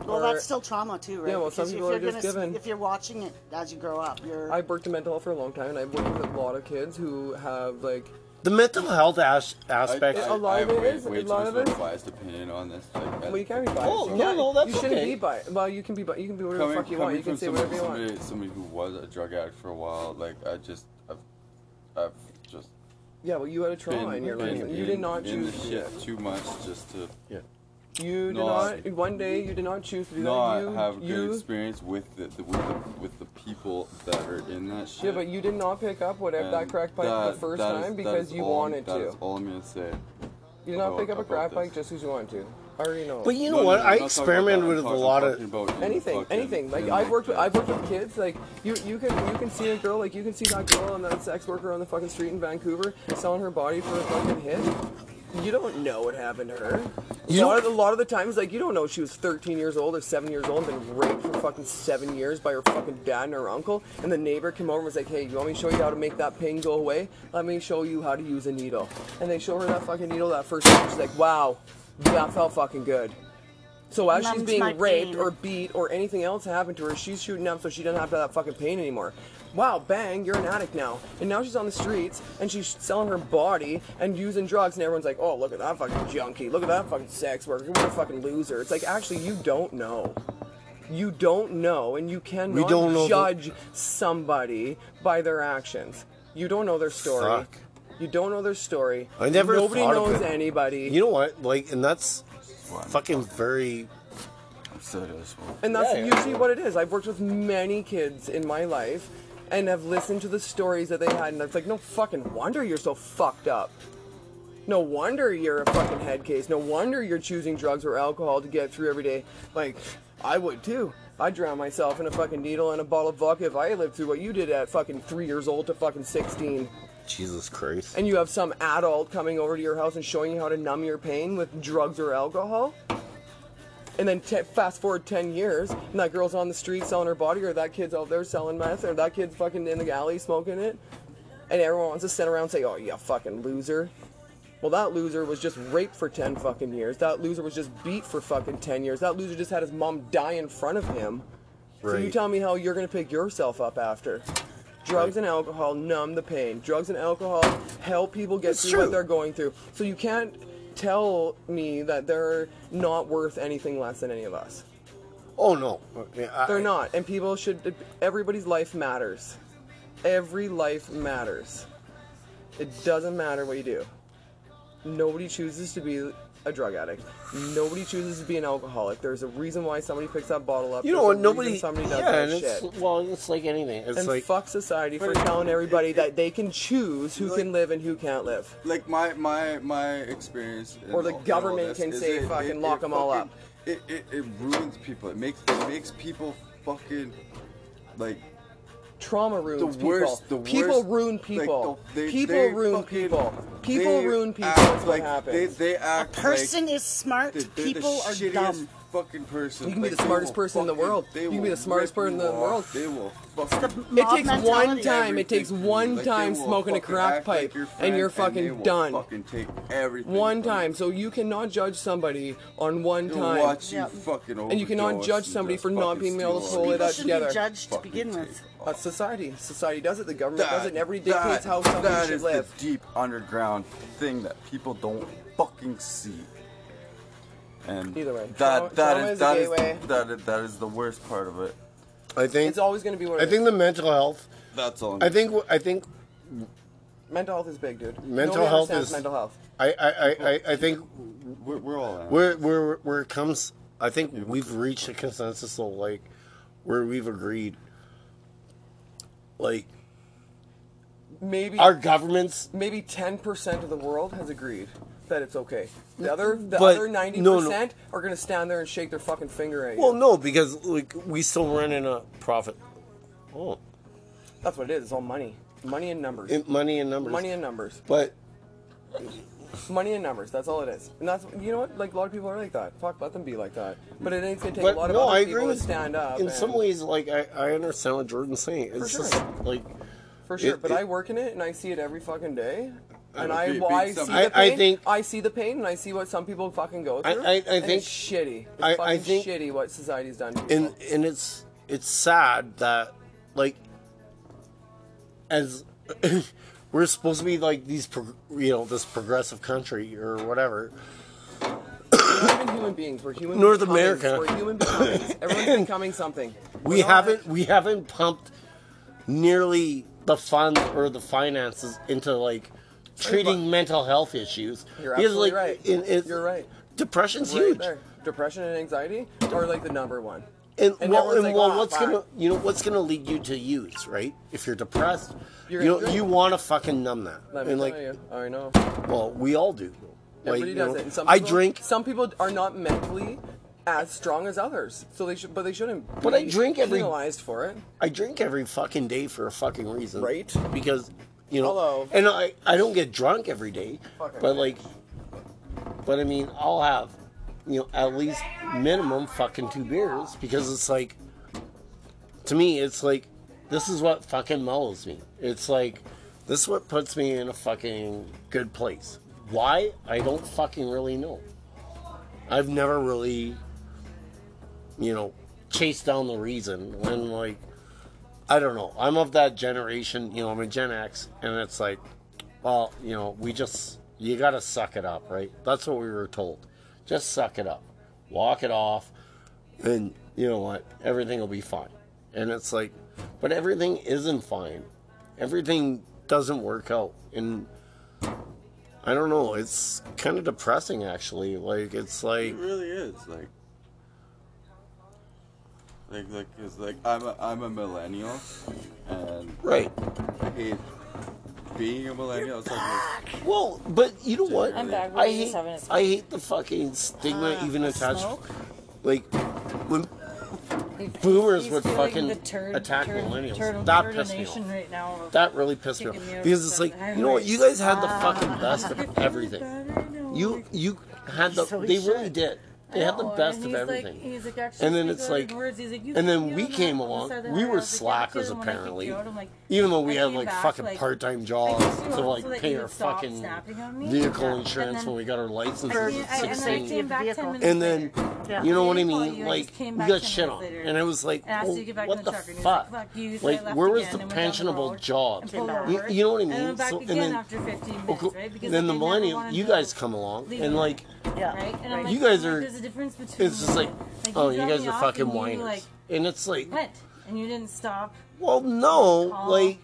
well, are- that's still trauma too, right? Yeah, well, some Because if people are you're just gonna- given- If you're watching it as you grow up, you're. I've worked in mental health for a long time, and I've worked with a lot of kids who have like. The mental health as- aspect. A lot I of have it way, is, way a lot of of it- biased opinion on this. Like, Well, you can't be biased. Oh, You no, can't- no, that's You shouldn't okay. be biased. Well, you can be. bi- You can be whatever coming, the fuck you want. You can from say somebody, whatever you want. somebody, somebody who was a drug addict for a while, like I just, I've, I've just Yeah, well, you had a trauma been, in your life, you did not in choose the to do shit too much just to You did Not- not. One day, you did not choose to do not that. You, have a good you, experience with the, the with the with the people that are in that shit. Yeah, but you did not pick up whatever that crack pipe that- the first that is- time that because you all- wanted That to. That's all I'm gonna say. You did not pick up a crack pipe just because you wanted to. I already know. But you know No, what? no, I I'm not talking experimented with that. a I'm lot of. anything, anything. Like I've worked, with, I've worked with kids. Like you, you can, you can see a girl, like you can see that girl and that sex worker on the fucking street in Vancouver selling her body for a fucking hit. You don't know what happened to her. You a, lot of, a lot of the times, like you don't know she was 13 years old or 7 years old and been raped for fucking seven years by her fucking dad and her uncle. And the neighbor came over and was like, "Hey, you want me to show you how to make that pain go away? Let me show you how to use a needle." And they show her that fucking needle that first time. She's like, "Wow, that felt fucking good." So as she's being raped pain. or beat or anything else happened to her, she's shooting up so she doesn't have to have that fucking pain anymore. Wow, bang, you're an addict now. And now she's on the streets and she's selling her body and using drugs and everyone's like, oh, look at that fucking junkie. Look at that fucking sex worker. What a fucking loser. It's like, actually, you don't know. You don't know and you cannot don't know the- judge somebody by their actions. You don't know their story. Fuck. You don't know their story. I never Nobody thought of knows it. anybody. You know what? Like, and that's Well, I'm fucking very. upset as well. And that's Yeah, yeah. usually what it is. I've worked with many kids in my life and have listened to the stories that they had, and it's like, no fucking wonder you're so fucked up. No wonder you're a fucking head case. No wonder you're choosing drugs or alcohol to get through every day. Like, I would too. I'd drown myself in a fucking needle and a bottle of vodka if I lived through what you did at fucking three years old to fucking 16. Jesus Christ. And you have some adult coming over to your house and showing you how to numb your pain with drugs or alcohol? And then te- fast forward 10 years, and that girl's on the street selling her body, or that kid's out there selling meth, or that kid's fucking in the alley smoking it. And everyone wants to sit around and say, oh, you fucking loser. Well, that loser was just raped for 10 fucking years. That loser was just beat for fucking 10 years. That loser just had his mom die in front of him. So you tell me how you're gonna pick yourself up after. Drugs and alcohol numb the pain. Drugs and alcohol help people get It's through true. what they're going through. So you can't tell me that they're not worth anything less than any of us. Oh no. I- They're not. And people should. Everybody's life matters. Every life matters. It doesn't matter what you do. Nobody chooses to be a drug addict. Nobody chooses to be an alcoholic. There's a reason why somebody picks that bottle up. You know There's what? Nobody. Somebody does yeah, that and shit. it's well, it's like anything. It's and like fuck society for telling everybody it- that they can choose who like- can live and who can't live. like my my my experience Or the all- government can say, fucking lock 'em all fucking- It, it it ruins people. It makes it makes people fucking like Trauma ruins the people. worst. The people worst, ruin like, people. the- they- people they ruin fucking- people. People ruin people, act that's what like happens. They, they A person like is smart. they're, they're People the are shittiest dumb. fucking person. You can be the smartest will person in the world. You can be the smartest person in the world. They will the It mob takes one mentality. time. It takes one. Like, time smoking a crack act like pipe, your and you're fucking will done. Fucking take everything. One from you. time. So you cannot judge somebody on one They'll time. watch you Yeah. fucking And you cannot judge somebody for not being able to steal pull it People out shouldn't together. be judged to Fucking begin take with. That's society. Society does it. The government does it, and everybody that- dictates how somebody that should is live. the deep underground thing that people don't fucking see. And Either way. that Trauma- that trauma is is a that is gateway. that is that is the worst part of it. I think It's always going to be what I think is. the mental health. That's all. I'm I think I think mental health is big, dude. Mental Nobody health is- mental health. I I, I, I, I think we're, we're all where where where it comes. I think we've reached a consensus though, like where we've agreed. Like Maybe our governments maybe ten percent of the world has agreed that it's okay. The other the But- other ninety no, no. percent are going to stand there and shake their fucking finger at you. Well, no, because like we still run in a profit. Oh, That's what it is. It's all money, money and numbers, in money and numbers. money and numbers, but money and numbers. That's all it is. And that's you know what? Like a lot of people are like that. Fuck, let them be like that. But it ain't going to take but a lot of no, other I people agree to with stand up. In and- some ways, like I, I understand what Jordan's saying. It's sure. just like For sure, It- but it- I work in it and I see it every fucking day. And know, I, be, well, I, see some- the pain. I think- I see the pain, and I see what some people fucking go through. I- I and think- it's shitty. It's I- I fucking think- shitty what society's done. To people. and and it's it's sad that like as we're supposed to be like these prog- you know this progressive country or whatever We're not even human beings. We're human. North becomings. America. We're human becomings. Everyone's becoming something. we We're not- haven't we haven't pumped nearly the funds or the finances into like treating mental health issues You're Because, absolutely like, right. in- it- You're right. depression's Right huge there. Depression and anxiety are like the number one. And, And well, and like, well, "Oh, what's fuck." gonna you know what's gonna lead you to use right? If you're depressed, You're you know, you want to fucking numb that, Let and like, you. I know. well, we all do. Like, Everybody you does know, it. Some I drink, Some people are not mentally as strong as others, so they should. But they shouldn't. But I drink every- penalized for it. I drink every fucking day for a fucking reason, Right. Because you know, Hello. and I I don't get drunk every day, Fucking but right. like, but I mean, I'll have, you know, at least minimum fucking two beers because it's like, to me, it's like, this is what fucking mellows me. It's like, this is what puts me in a fucking good place. Why? I don't fucking really know. I've never really, you know, chased down the reason when like I don't know. I'm of that generation, you know, I'm a Gen X and it's like well, you know, we just you got to suck it up, right? That's what we were told. Just suck it up. Walk it off and you know what? Everything will be fine. And it's like but everything isn't fine. Everything doesn't work out and I don't know. It's kind of depressing, actually. Like it's like It really is like. Like, like, cause like I'm a, I'm a millennial, and right. I hate being a millennial. It's like, Well, but you know what? I'm back. We're I just hate, having a. I hate the fucking stigma Uh, even a attached. smoke? Like when He's- boomers he's would feeling fucking the turd, attack turd, millennials. Turd, That turd pissed me nation off. right now. that really pissed me Kicking me off out because it's the like you know what? You guys had the fucking Ah. best of everything. You you had the So he they really did. They had the know, best of everything. Like, he's like, actually And then it's like- words. He's like, and then we came that on the along. the We were I like, slackers because when I kicked apparently. you out, I'm like, Even though we had like back, fucking like, part-time jobs to like so pay our fucking snapping on me. vehicle Yeah. insurance then- when we got our licenses I at came- I- and then 16. came back 10 Vehicle. minutes And then, Yeah. you know what I didn't mean? you, I Like, came we got shit on. And it was like, And asked oh, you to get back what the the truck, and he was fuck? like, fuck you, so I Like, left where was the and went down the pensionable road jobs? and pulled You, know what I mean? then So, and then, after 15 minutes, okay, right? Because then the like, I never millennial, you guys come along, and like, Yeah. Right? And I'm Right. like, You guys are- There's a difference between. it's just like, like, oh, you you guys are fucking and whiners. like, And it's like, went and you didn't stop. well, no, Call. like,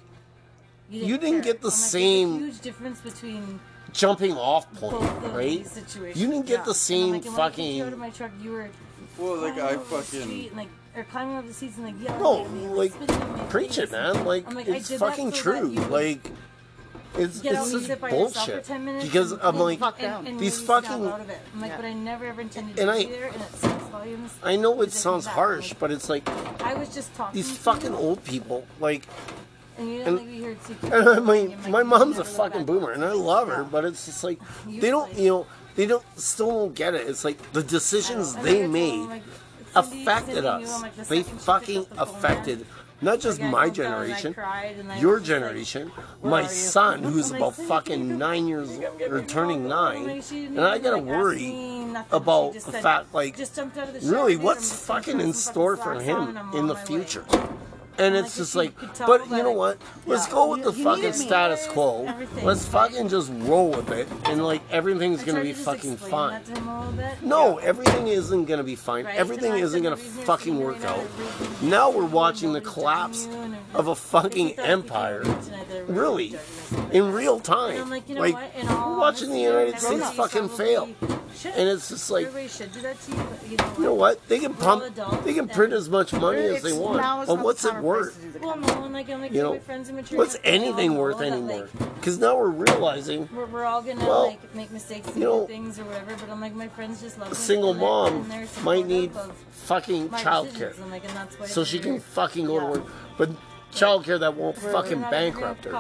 You You didn't get the I'm like, same- There's a huge difference between jumping off point, both right? these situations. You didn't get Yeah. the same like, and when I kicked you out fucking. of my truck, you were well, like I climbing over the fucking. and, like or climbing over the seats and like yelling No, at me, like, spitting in my preach it, man. Like, like, it's fucking so true. you Like, it's, Get it's out and for bullshit. ten minutes. Because and- I'm like, fuck and, and these fucking- out of it. I'm like, Yeah. but I never ever intended And to I- be there, and it speaks volumes. I know it sounds harsh, like, but it's like I was just talking. these to fucking you, old people. Like, And you didn't and- think we heard secret. and I mean, my mom's a fucking boomer, and I love her, but it's just like they don't, you know, they don't still don't get it. It's like the decisions they made affected us. They fucking affected not just my generation, your generation, my son who's about fucking nine years or turning nine, and I gotta worry about the fact like really what's fucking in store for him in the future and it's like just like, but you know what? Let's yeah. go with you, the you fucking status quo. Everything. Let's fucking just roll with it, and like everything's I gonna be fucking fine. No, yeah. everything isn't gonna be fine. Right? Everything isn't gonna fucking work out. Now we're watching the collapse of a fucking empire, really, in real time. Like, we're watching the United States fucking fail. Should. And it's just like you, you, know, you know what? They can pump, they can print as much money as they want. But what's it worth. Well, no, and like, I'm like, you know, friends and mature. What's anything worth anymore? Because like, now we're realizing we're, we're all gonna well, like make mistakes and you know, things or whatever. But I'm like, my friends just love. A single mom might need fucking childcare, like, so she can fucking go yeah. to work. But childcare that won't we're, fucking we're bankrupt her.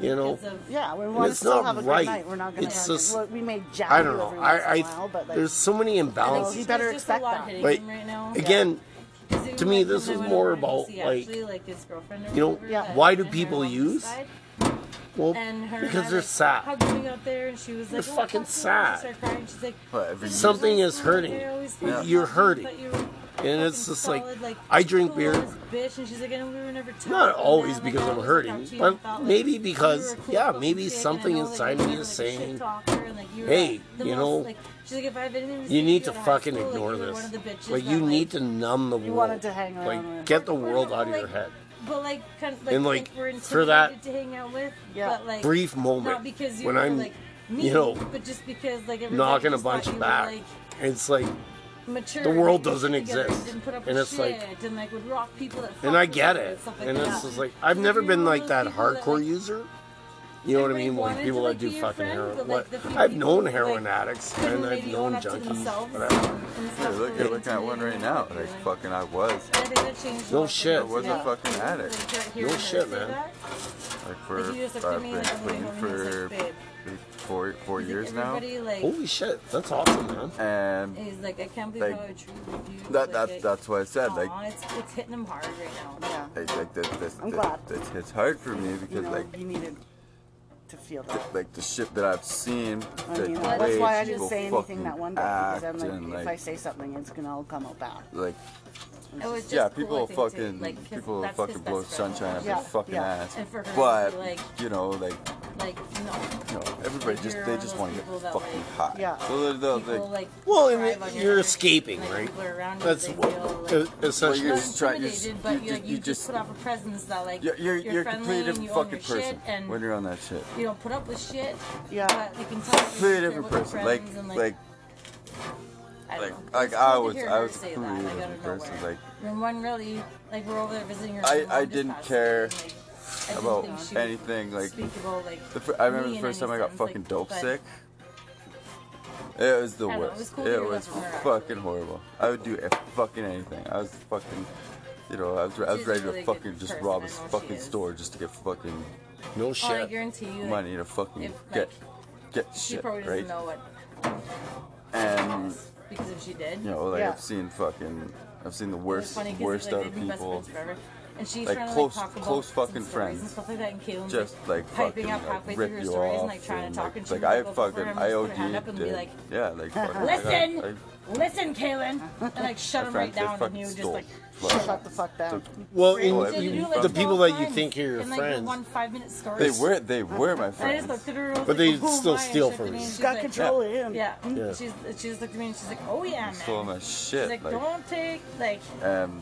You know? Yeah, we want it's to still have a right. night. We're not going to. It's just, well, we may I don't know. I, I while, like, there's so many imbalances. Oh, you better expect that. Right now. again, to me, this is more about like, you know, why do people use? Well, because they're sad. they're fucking sad. Something is hurting. You're hurting. And it's just solid, like, like, I drink beer. Bitch, and she's like, and we were never not always because I'm hurting, but felt, maybe because cool yeah, maybe something inside me is saying, you hey, you know. You need to fucking ignore this. Like you need to numb the world. like get the world out of your head but like kind of like, and like, like for that to hang out with yeah. but like brief moment when I'm like you know but just because like knocking a bunch back like, it's like mature. The world doesn't exist, and, and it's like, and, like and I get it, like and, it's just like I've never been like that hardcore that, user. You know what I mean? Like people that do fucking heroin. What? I've known heroin addicts and I've known junkies. Whatever. Yeah, look, you're looking at one right now. Like fucking, I was. No shit. I was a fucking addict. No shit, man. Like for, I've been clean for four four years now. Like, Holy shit, that's awesome, man. And he's like, I can't believe like, how a true review. That that like, that's what I said. Aw, like it's, it's, hitting him hard right now. Yeah. Like, like this, I'm glad. This hits hard for me because you know, like you needed to feel that. like the shit that I've seen. I mean, like, that's why I didn't say anything that one day because I'm like, and, if I say something, it's gonna all come out bad. Like it was just yeah, people cool, fucking like, people fucking blow sunshine up yeah, their fucking yeah. ass. but like, you know, like like, no. No, everybody just, they just want to get fucking like. Yeah. So they're, they're people, like, well, you're escaping, right? That's what, feel, essentially. You're trying, you're, you're, but you, you just, put off a presence that, like, you're, you're, you're friendly, a completely different fucking person and, when you're on that shit. You don't put up with shit. Yeah. But you can tell completely different person. Like, like, like, like I was, I was completely different person. Like, when one really, like, we're over there visiting your I, I didn't care about anything. Like, the fr- I remember the first time I got fucking like, dope sick. It was the worst. Know, it was, cool it was fucking horrible. I would do fucking anything. I was fucking, you know, I was, I was ready really to fucking just rob a fucking store just to get fucking no shit. Oh, I guarantee you money to fucking if, get like, get she shit. Probably right? know what. And because if she did, you know, like yeah. I've seen fucking, I've seen the worst, worst like, out of people and she's like trying close, to like talk about close fucking friends and stuff like that, and just like piping fucking, up halfway like, through her stories and like trying and, to talk, like, she's like, like, I fucking, I OD, and be like, yeah, like, fucking, listen, I, I, listen, Kaylin, and like shut him right down, and you just like. Shut the fuck down. Well, in, you, the people that you think are your friends, one five minute story. They were, they were my friends. but they still steal from me. She's got control of him. Yeah. She's, just looked at me and she's like, oh yeah, man. Stole my shit. She's like, don't take like. Um,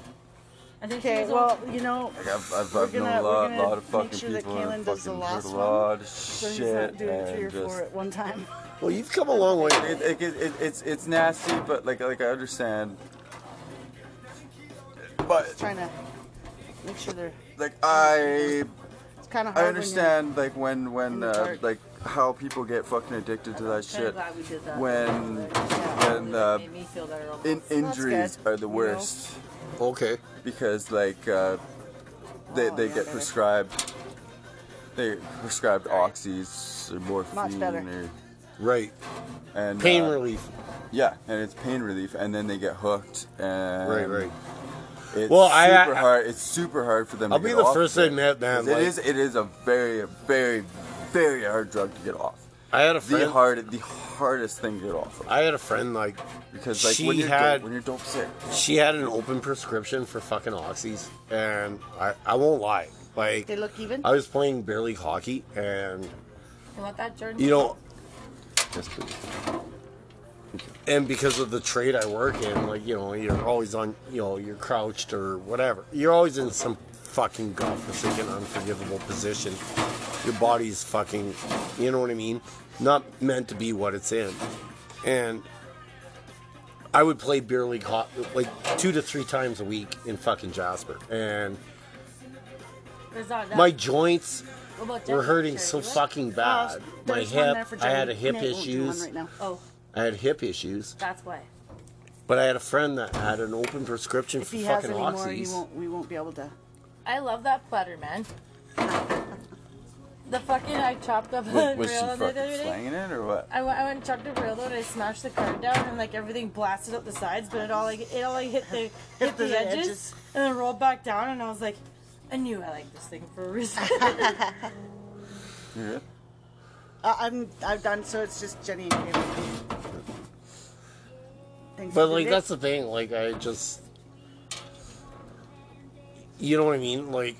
I think Okay, well, all- you know, like I've, I've, We're I've gonna- a lot, lot of make fucking sure that people and Kalen does the last heard a one, lot of so he's shit not doing three or just. four at one time. well, you've come a long way. It, it, it, it, it's it's nasty, but like like I understand. But Trying to make sure they're. like I It's kind of hard. I hard. understand like when when uh, like how people get fucking addicted to that shit. glad we did that. When Yeah. when uh, made me feel better. almost. in, injuries are the you know. Okay. Because like uh, they they get prescribed they prescribed oxys or morphine or Right. and Pain uh, relief. Yeah, and it's pain relief, and then they get hooked and Right, right. It's Well, I- super I- hard. It's super hard for them. I'll to be get the off first to admit, man, 'Cause Like, it is. It is a very, very, very hard drug to get off. I had a friend. The, hard, the hardest thing to get off of. I had a friend, like, because, like, she when you're had, dope, when you're dope sick. She had an open prescription for fucking Oxys, and I, I won't lie. Like, they look even? I was playing barely hockey, and. You want that, Jordan? You know. Yes, please. And because of the trade I work in, like, you know, you're always on, you know, you're crouched or whatever. You're always in some fucking god forsaken, unforgivable position. Your body's fucking, you know what I mean? Not meant to be what it's in. And I would play beer league hot, like two to three times a week in fucking Jasper, and my joints were hurting so fucking bad. my hip, I had a hip issues. Oh. I had hip issues. That's why. But I had a friend that had an open prescription if for fucking oxys. he won't, we won't be able to. I love that platter, man. The fucking I chopped up the was she the other day. slanging it or what? I went, I went and chopped up a railroad. I smashed the car down and like everything blasted up the sides, but it all like it all like hit the hit the, the edges, edges. and then rolled back down. And I was like, I knew I liked this thing for a reason. yeah. Uh, I'm I've done so it's just Jenny. And Thanks but like that's the thing. Like I just you know what I mean? Like,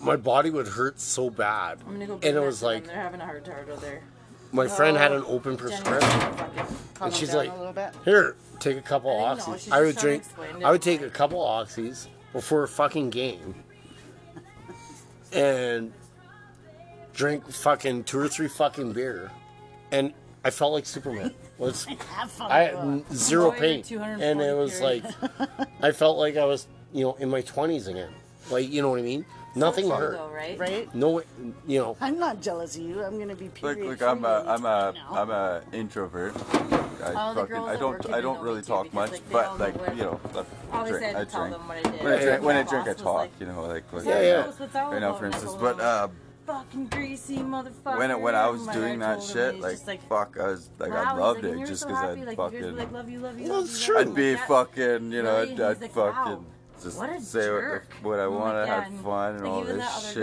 my body would hurt so bad. I'm gonna go. And it was like they're having a hard time over there. My oh, friend had an open prescription, and she's like, "Here, take a couple I oxys." I would drink. I would take a couple oxys before a fucking game, and drink fucking two or three fucking beer, and I felt like Superman. Was I had zero pain, and it was like I felt like I was you know in my twenties again. Like, you know what I mean? Nothing hurt. Though, right? Right? No, you know. I'm not jealous of you. I'm gonna be period. Look, look, I'm a, I'm a, am a introvert. I, fucking, I don't, I don't really talk much, like, but like, you know, I drink, I drink. When I drink, when I, drink I talk, like, you know, like, like yeah, yeah. yeah. Right now, for instance, but uh, fucking greasy motherfucker. When when I was doing that shit, like, like, fuck, I was like I loved it just because I fucking. Like, love you, true. I'd be fucking, you know. I'd, fucking just what a say jerk. what, what I oh wanted, have fun, and like, all this shit.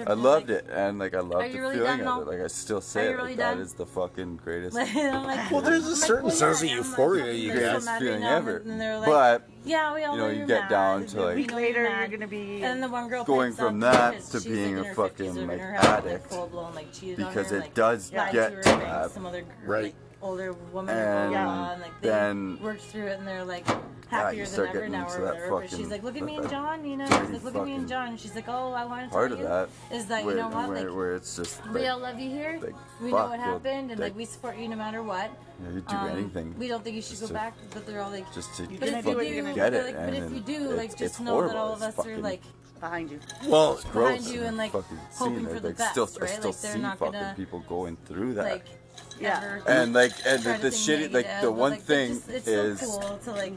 I loved like, it, and like I loved the really feeling of it. Like I still say it, really like, that is the fucking greatest. like, well, there's a certain sense of euphoria you get feeling ever, but. Yeah, we all you know, you get down to like later you're gonna be and the one girl going from that to being a fucking addict because it does get to that right older woman and or like they then, worked through it and they're like happier than ever now or whatever. Fucking, but she's like, look at me and John, you know. She's like, look at me and John. And she's like, oh, I want to tell part you. Part of that is that where, you know what, where, like, where it's just we all love you here. Like, we know what happened, and like we support you no matter what. Yeah, you do um, anything. We don't think you should go to, back, but they're all like, just to but if you do, get it. But if you do, like, just know that all of us are like behind you. Well, it's gross. behind you and like hoping for the best, right? Like they're not gonna people going through that yeah. ever. And like, and the, the shitty, like the one like, thing just, it's is so cool to like.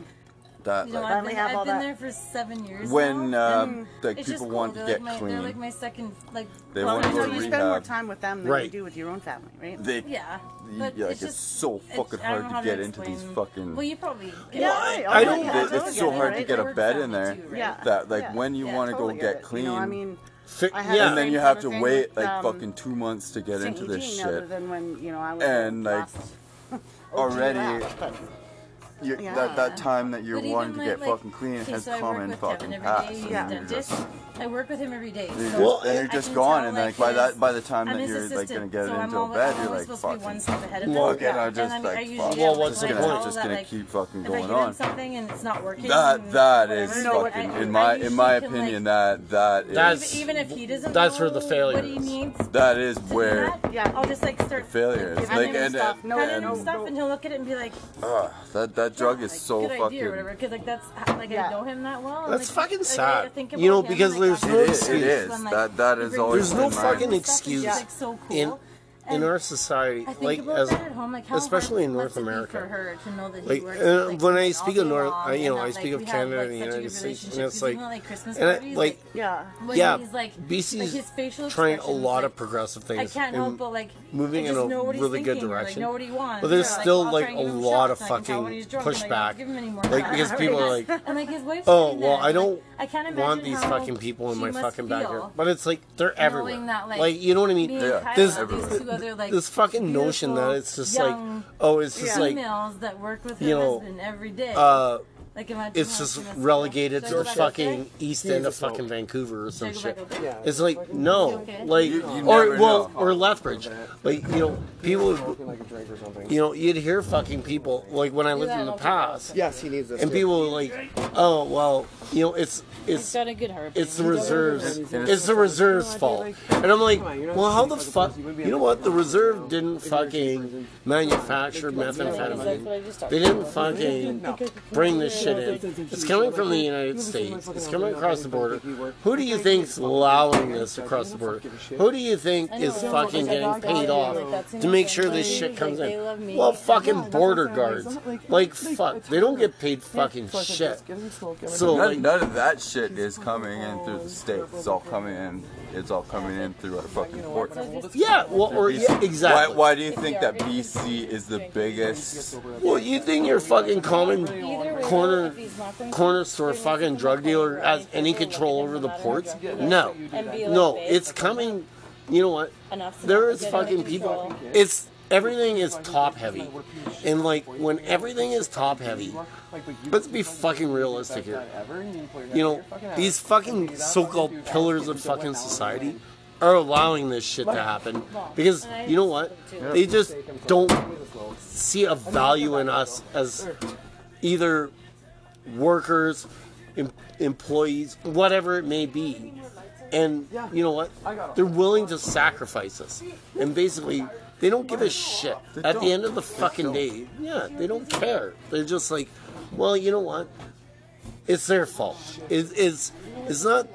That, you know, like, I've, been, I've been there for seven years. When now, um, like people cool. want to like get my, clean, they're like my second like. They well, want to go to you spend more time with them than right. you do with your own family, right? They, yeah, but yeah, like it's, just, it's so fucking hard to get to into these fucking. Well, you probably. Yeah, I, I don't. They, it's so hard to get a bed in there. Yeah, That like when you want to go get clean. I mean Fi- I yeah. and then you have to wait with, like um, fucking two months to get into this 18, other shit. than when, you know, I was And, like, already left, but Yeah. that, that time that you're But wanting to get like, fucking clean has come and fucking every day, past. a Yeah. dentist, I work with him every day. So well, and you're just gone, and like, like by that, by the time I'm that you're like gonna get so into I'm a bed, you're like, supposed fucking, to be one step ahead of Look, and I just like. Well, what's the point? Just, gonna keep fucking going on. Something and it's not working. That that is fucking in my in my opinion that that is even if he doesn't. That's where the failure. What he needs. That is where. Yeah, I'll just like start failure. Like and uh, stuff. No, stuff, and he'll look at it and be like, that that drug is so fucking. Because like that's like I know him that well. That's fucking sad. You know because there's no excuse. It is. That, that is always There's no fucking excuse. Like so cool. in a expressions, lot like, of progressive things. I can't and help but like moving I in just a know what he's really good thinking, or, direction. Like, know what he wants. But there's or, like, still I'll like try a and give him lot of shots, and I can tell fucking when he's drunk, and, like, I don't pushback. give him any more Like shots. because people are like, and like his wife's oh well, I don't I can't want these fucking people in my fucking backyard. But it's like they're everywhere. that, like, like you know what I mean? being Yeah. tied This- up with these two other like this fucking notion that it's just young like, oh, it's just like, females that work with her you know, husband every day. uh, like imagine it's just she must feel. relegated to the go fucking there? east end of to smoke. fucking Vancouver or some shit. go back up there? Yeah. It's like no, Okay. like You- you or never well, know. or Lethbridge, like you know, people, Smoking like a drink or something. you know, you'd hear fucking people like when I lived in the past, Yes, he needs this. and too. people were like, oh well, you know, it's He's it's got a good heart. it's the baby. reserves, it's the reserves' fault, and I'm like, well, how the fuck, you know what? The reserve didn't fucking manufacture methamphetamine. They didn't fucking bring this shit in. It's coming from the United States. It's coming across the border. Who do you think's allowing this across the border? Who do you think is fucking getting paid off to make sure this shit comes in? Well, fucking border guards. Like, fuck. They don't get paid fucking shit. So, None, like, none of that shit is coming in through the states. It's all coming in. It's all coming in through our fucking ports. yeah, well, or, yeah, Why, exactly. why do you think that BC is the biggest? Well, you think your fucking common corner corner store fucking drug dealer has any control over the ports? No, no, it's coming. You know what? There is fucking people. It's everything is top heavy, and like when everything is top heavy, let's be fucking realistic here. You know, these fucking so-called pillars of fucking society are allowing this shit to happen because you know what? They just don't see a value in us as either workers, em- employees, whatever it may be. And you know what? They're willing to sacrifice us. And basically, they don't give a shit. At the end of the fucking day, yeah, they don't care. They're just like, well, you know what? It's their fault. It, it's it's not.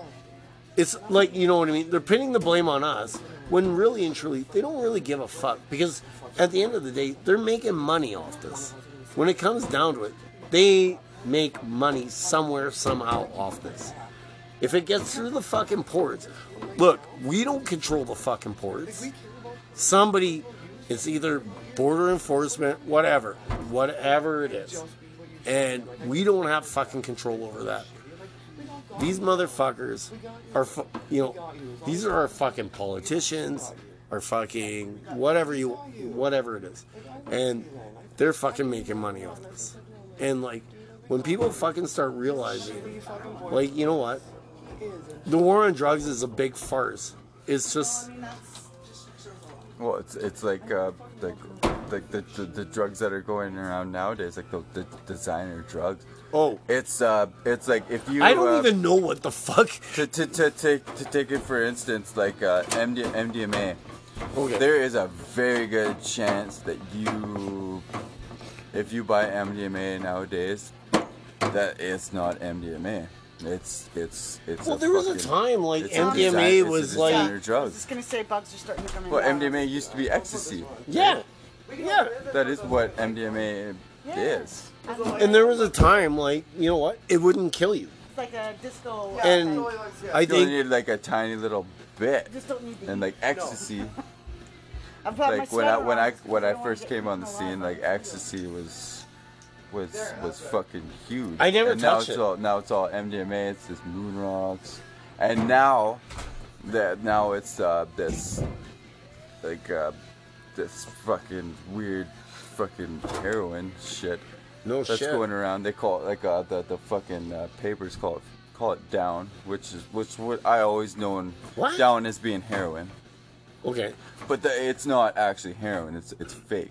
It's like you know what I mean. They're pinning the blame on us when really and truly they don't really give a fuck because at the end of the day they're making money off this. When it comes down to it, they make money somewhere somehow off this. If it gets through the fucking ports, look, we don't control the fucking ports. Somebody, it's either border enforcement, whatever, whatever it is, and we don't have fucking control over that. These motherfuckers are, you know, these are our fucking politicians, our fucking whatever you, whatever it is, and they're fucking making money off this. And like, when people fucking start realizing, like, you know what, the war on drugs is a big farce. It's just, Well, it's it's like uh, like like the, the the drugs that are going around nowadays, like the, the designer drugs. oh, It's uh, it's like if you. I don't uh, even know what the fuck. To, to, to take to take it for instance, like uh, MD, MDMA, Okay. there is a very good chance that you, if you buy MDMA nowadays, that it's not MDMA. It's it's it's. Well, a there was a time like MDMA design- it's a was designer like, I was drugs. just gonna say bugs are starting to come in. Well, now. MDMA used to be ecstasy. yeah, yeah. That is what MDMA is. And there was a time like, you know what, it wouldn't kill you. It's like a disco. Yeah, uh, And I You only think need like a tiny little bit, just don't need and like ecstasy. I've got my like when I when I when I first came on the scene, like ecstasy was was was fucking huge. I never and now touched it's it. all now it's all MDMA. It's this moon rocks, and now that now it's uh, this like uh, this fucking weird fucking heroin shit no that's shit. going around. They call it like uh, the the fucking uh, papers call it call it down, which is which what I always known What? down as being heroin. Okay. But the, it's not actually heroin. It's it's fake.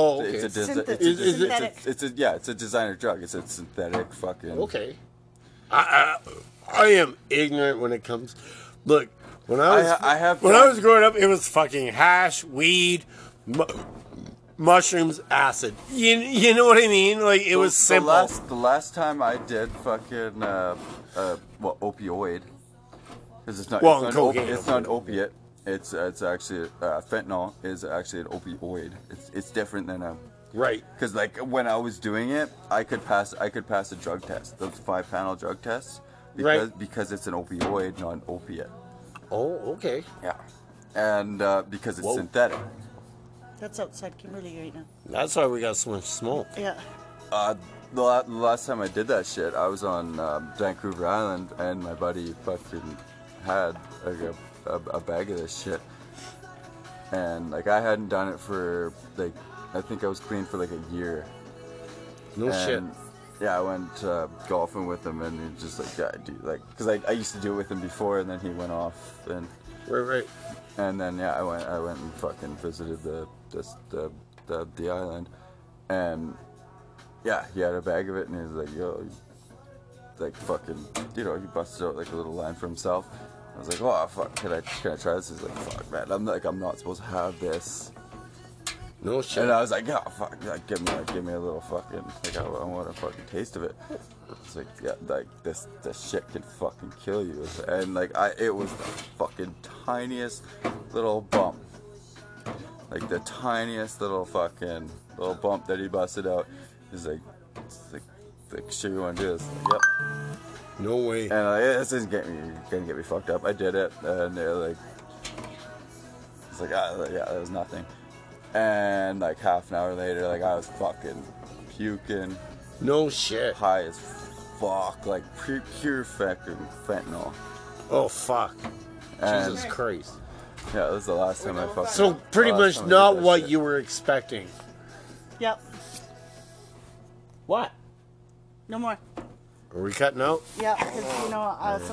Oh, okay. It's a, desi- Synth- it's, a, Is- is synthetic. it's, a, it's a yeah. It's a designer drug. It's a synthetic fucking. okay. I, I I am ignorant when it comes. Look, when I was I, I have. when I was growing up, it was fucking hash, weed, mu- mushrooms, acid. You you know what I mean? Like it was the simple. last the last time I did fucking uh, uh well opioid because it's not Well, it's, not, op- cocaine, it's not opiate. It's it's actually uh, fentanyl is actually an opioid. It's it's different than a Right. because like when I was doing it, I could pass I could pass a drug test, those five panel drug tests, because Right. because it's an opioid, not an opiate. Oh, okay. Yeah, and uh, because it's Whoa. synthetic. That's outside Kimberley right now. That's why we got so much smoke. Yeah. Uh, the, la- the last time I did that shit, I was on um, Vancouver Island, and my buddy fucking had like a, a, a bag of this shit, and like I hadn't done it for like I think I was clean for like a year. No shit. Yeah, I went uh, golfing with him, and he just like, yeah, dude, like, cause I, I used to do it with him before, and then he went off, and Right, right. and then yeah, I went I went and fucking visited the this the the, the island, and yeah, he had a bag of it, and he was like, yo, like fucking, you know, he busted out like a little line for himself. I was like, oh fuck, can I can I try this? He's like, fuck, man, I'm like I'm not supposed to have this. No shit. And I was like, oh fuck, like, give me, give me a little fucking, like, I, I want a fucking taste of it. It's like, yeah, like this, this shit can fucking kill you. And like, I, it was the fucking tiniest little bump, like the tiniest little fucking little bump that he busted out. He's like, it's like, like, sure you want to do this? Like, yep. No way. And like, this isn't getting me, gonna get me fucked up. I did it, and they're like, it's like, ah, yeah, that was nothing. And like half an hour later, like I was fucking puking, No shit. high as fuck, like pure, pure fucking fentanyl. Oh fuck. And Jesus Christ. yeah, that was the last time I fucking. So pretty much time I did not what shit. you were expecting. Yep. What? No more. Are we cutting out? Yeah, because you know, uh, some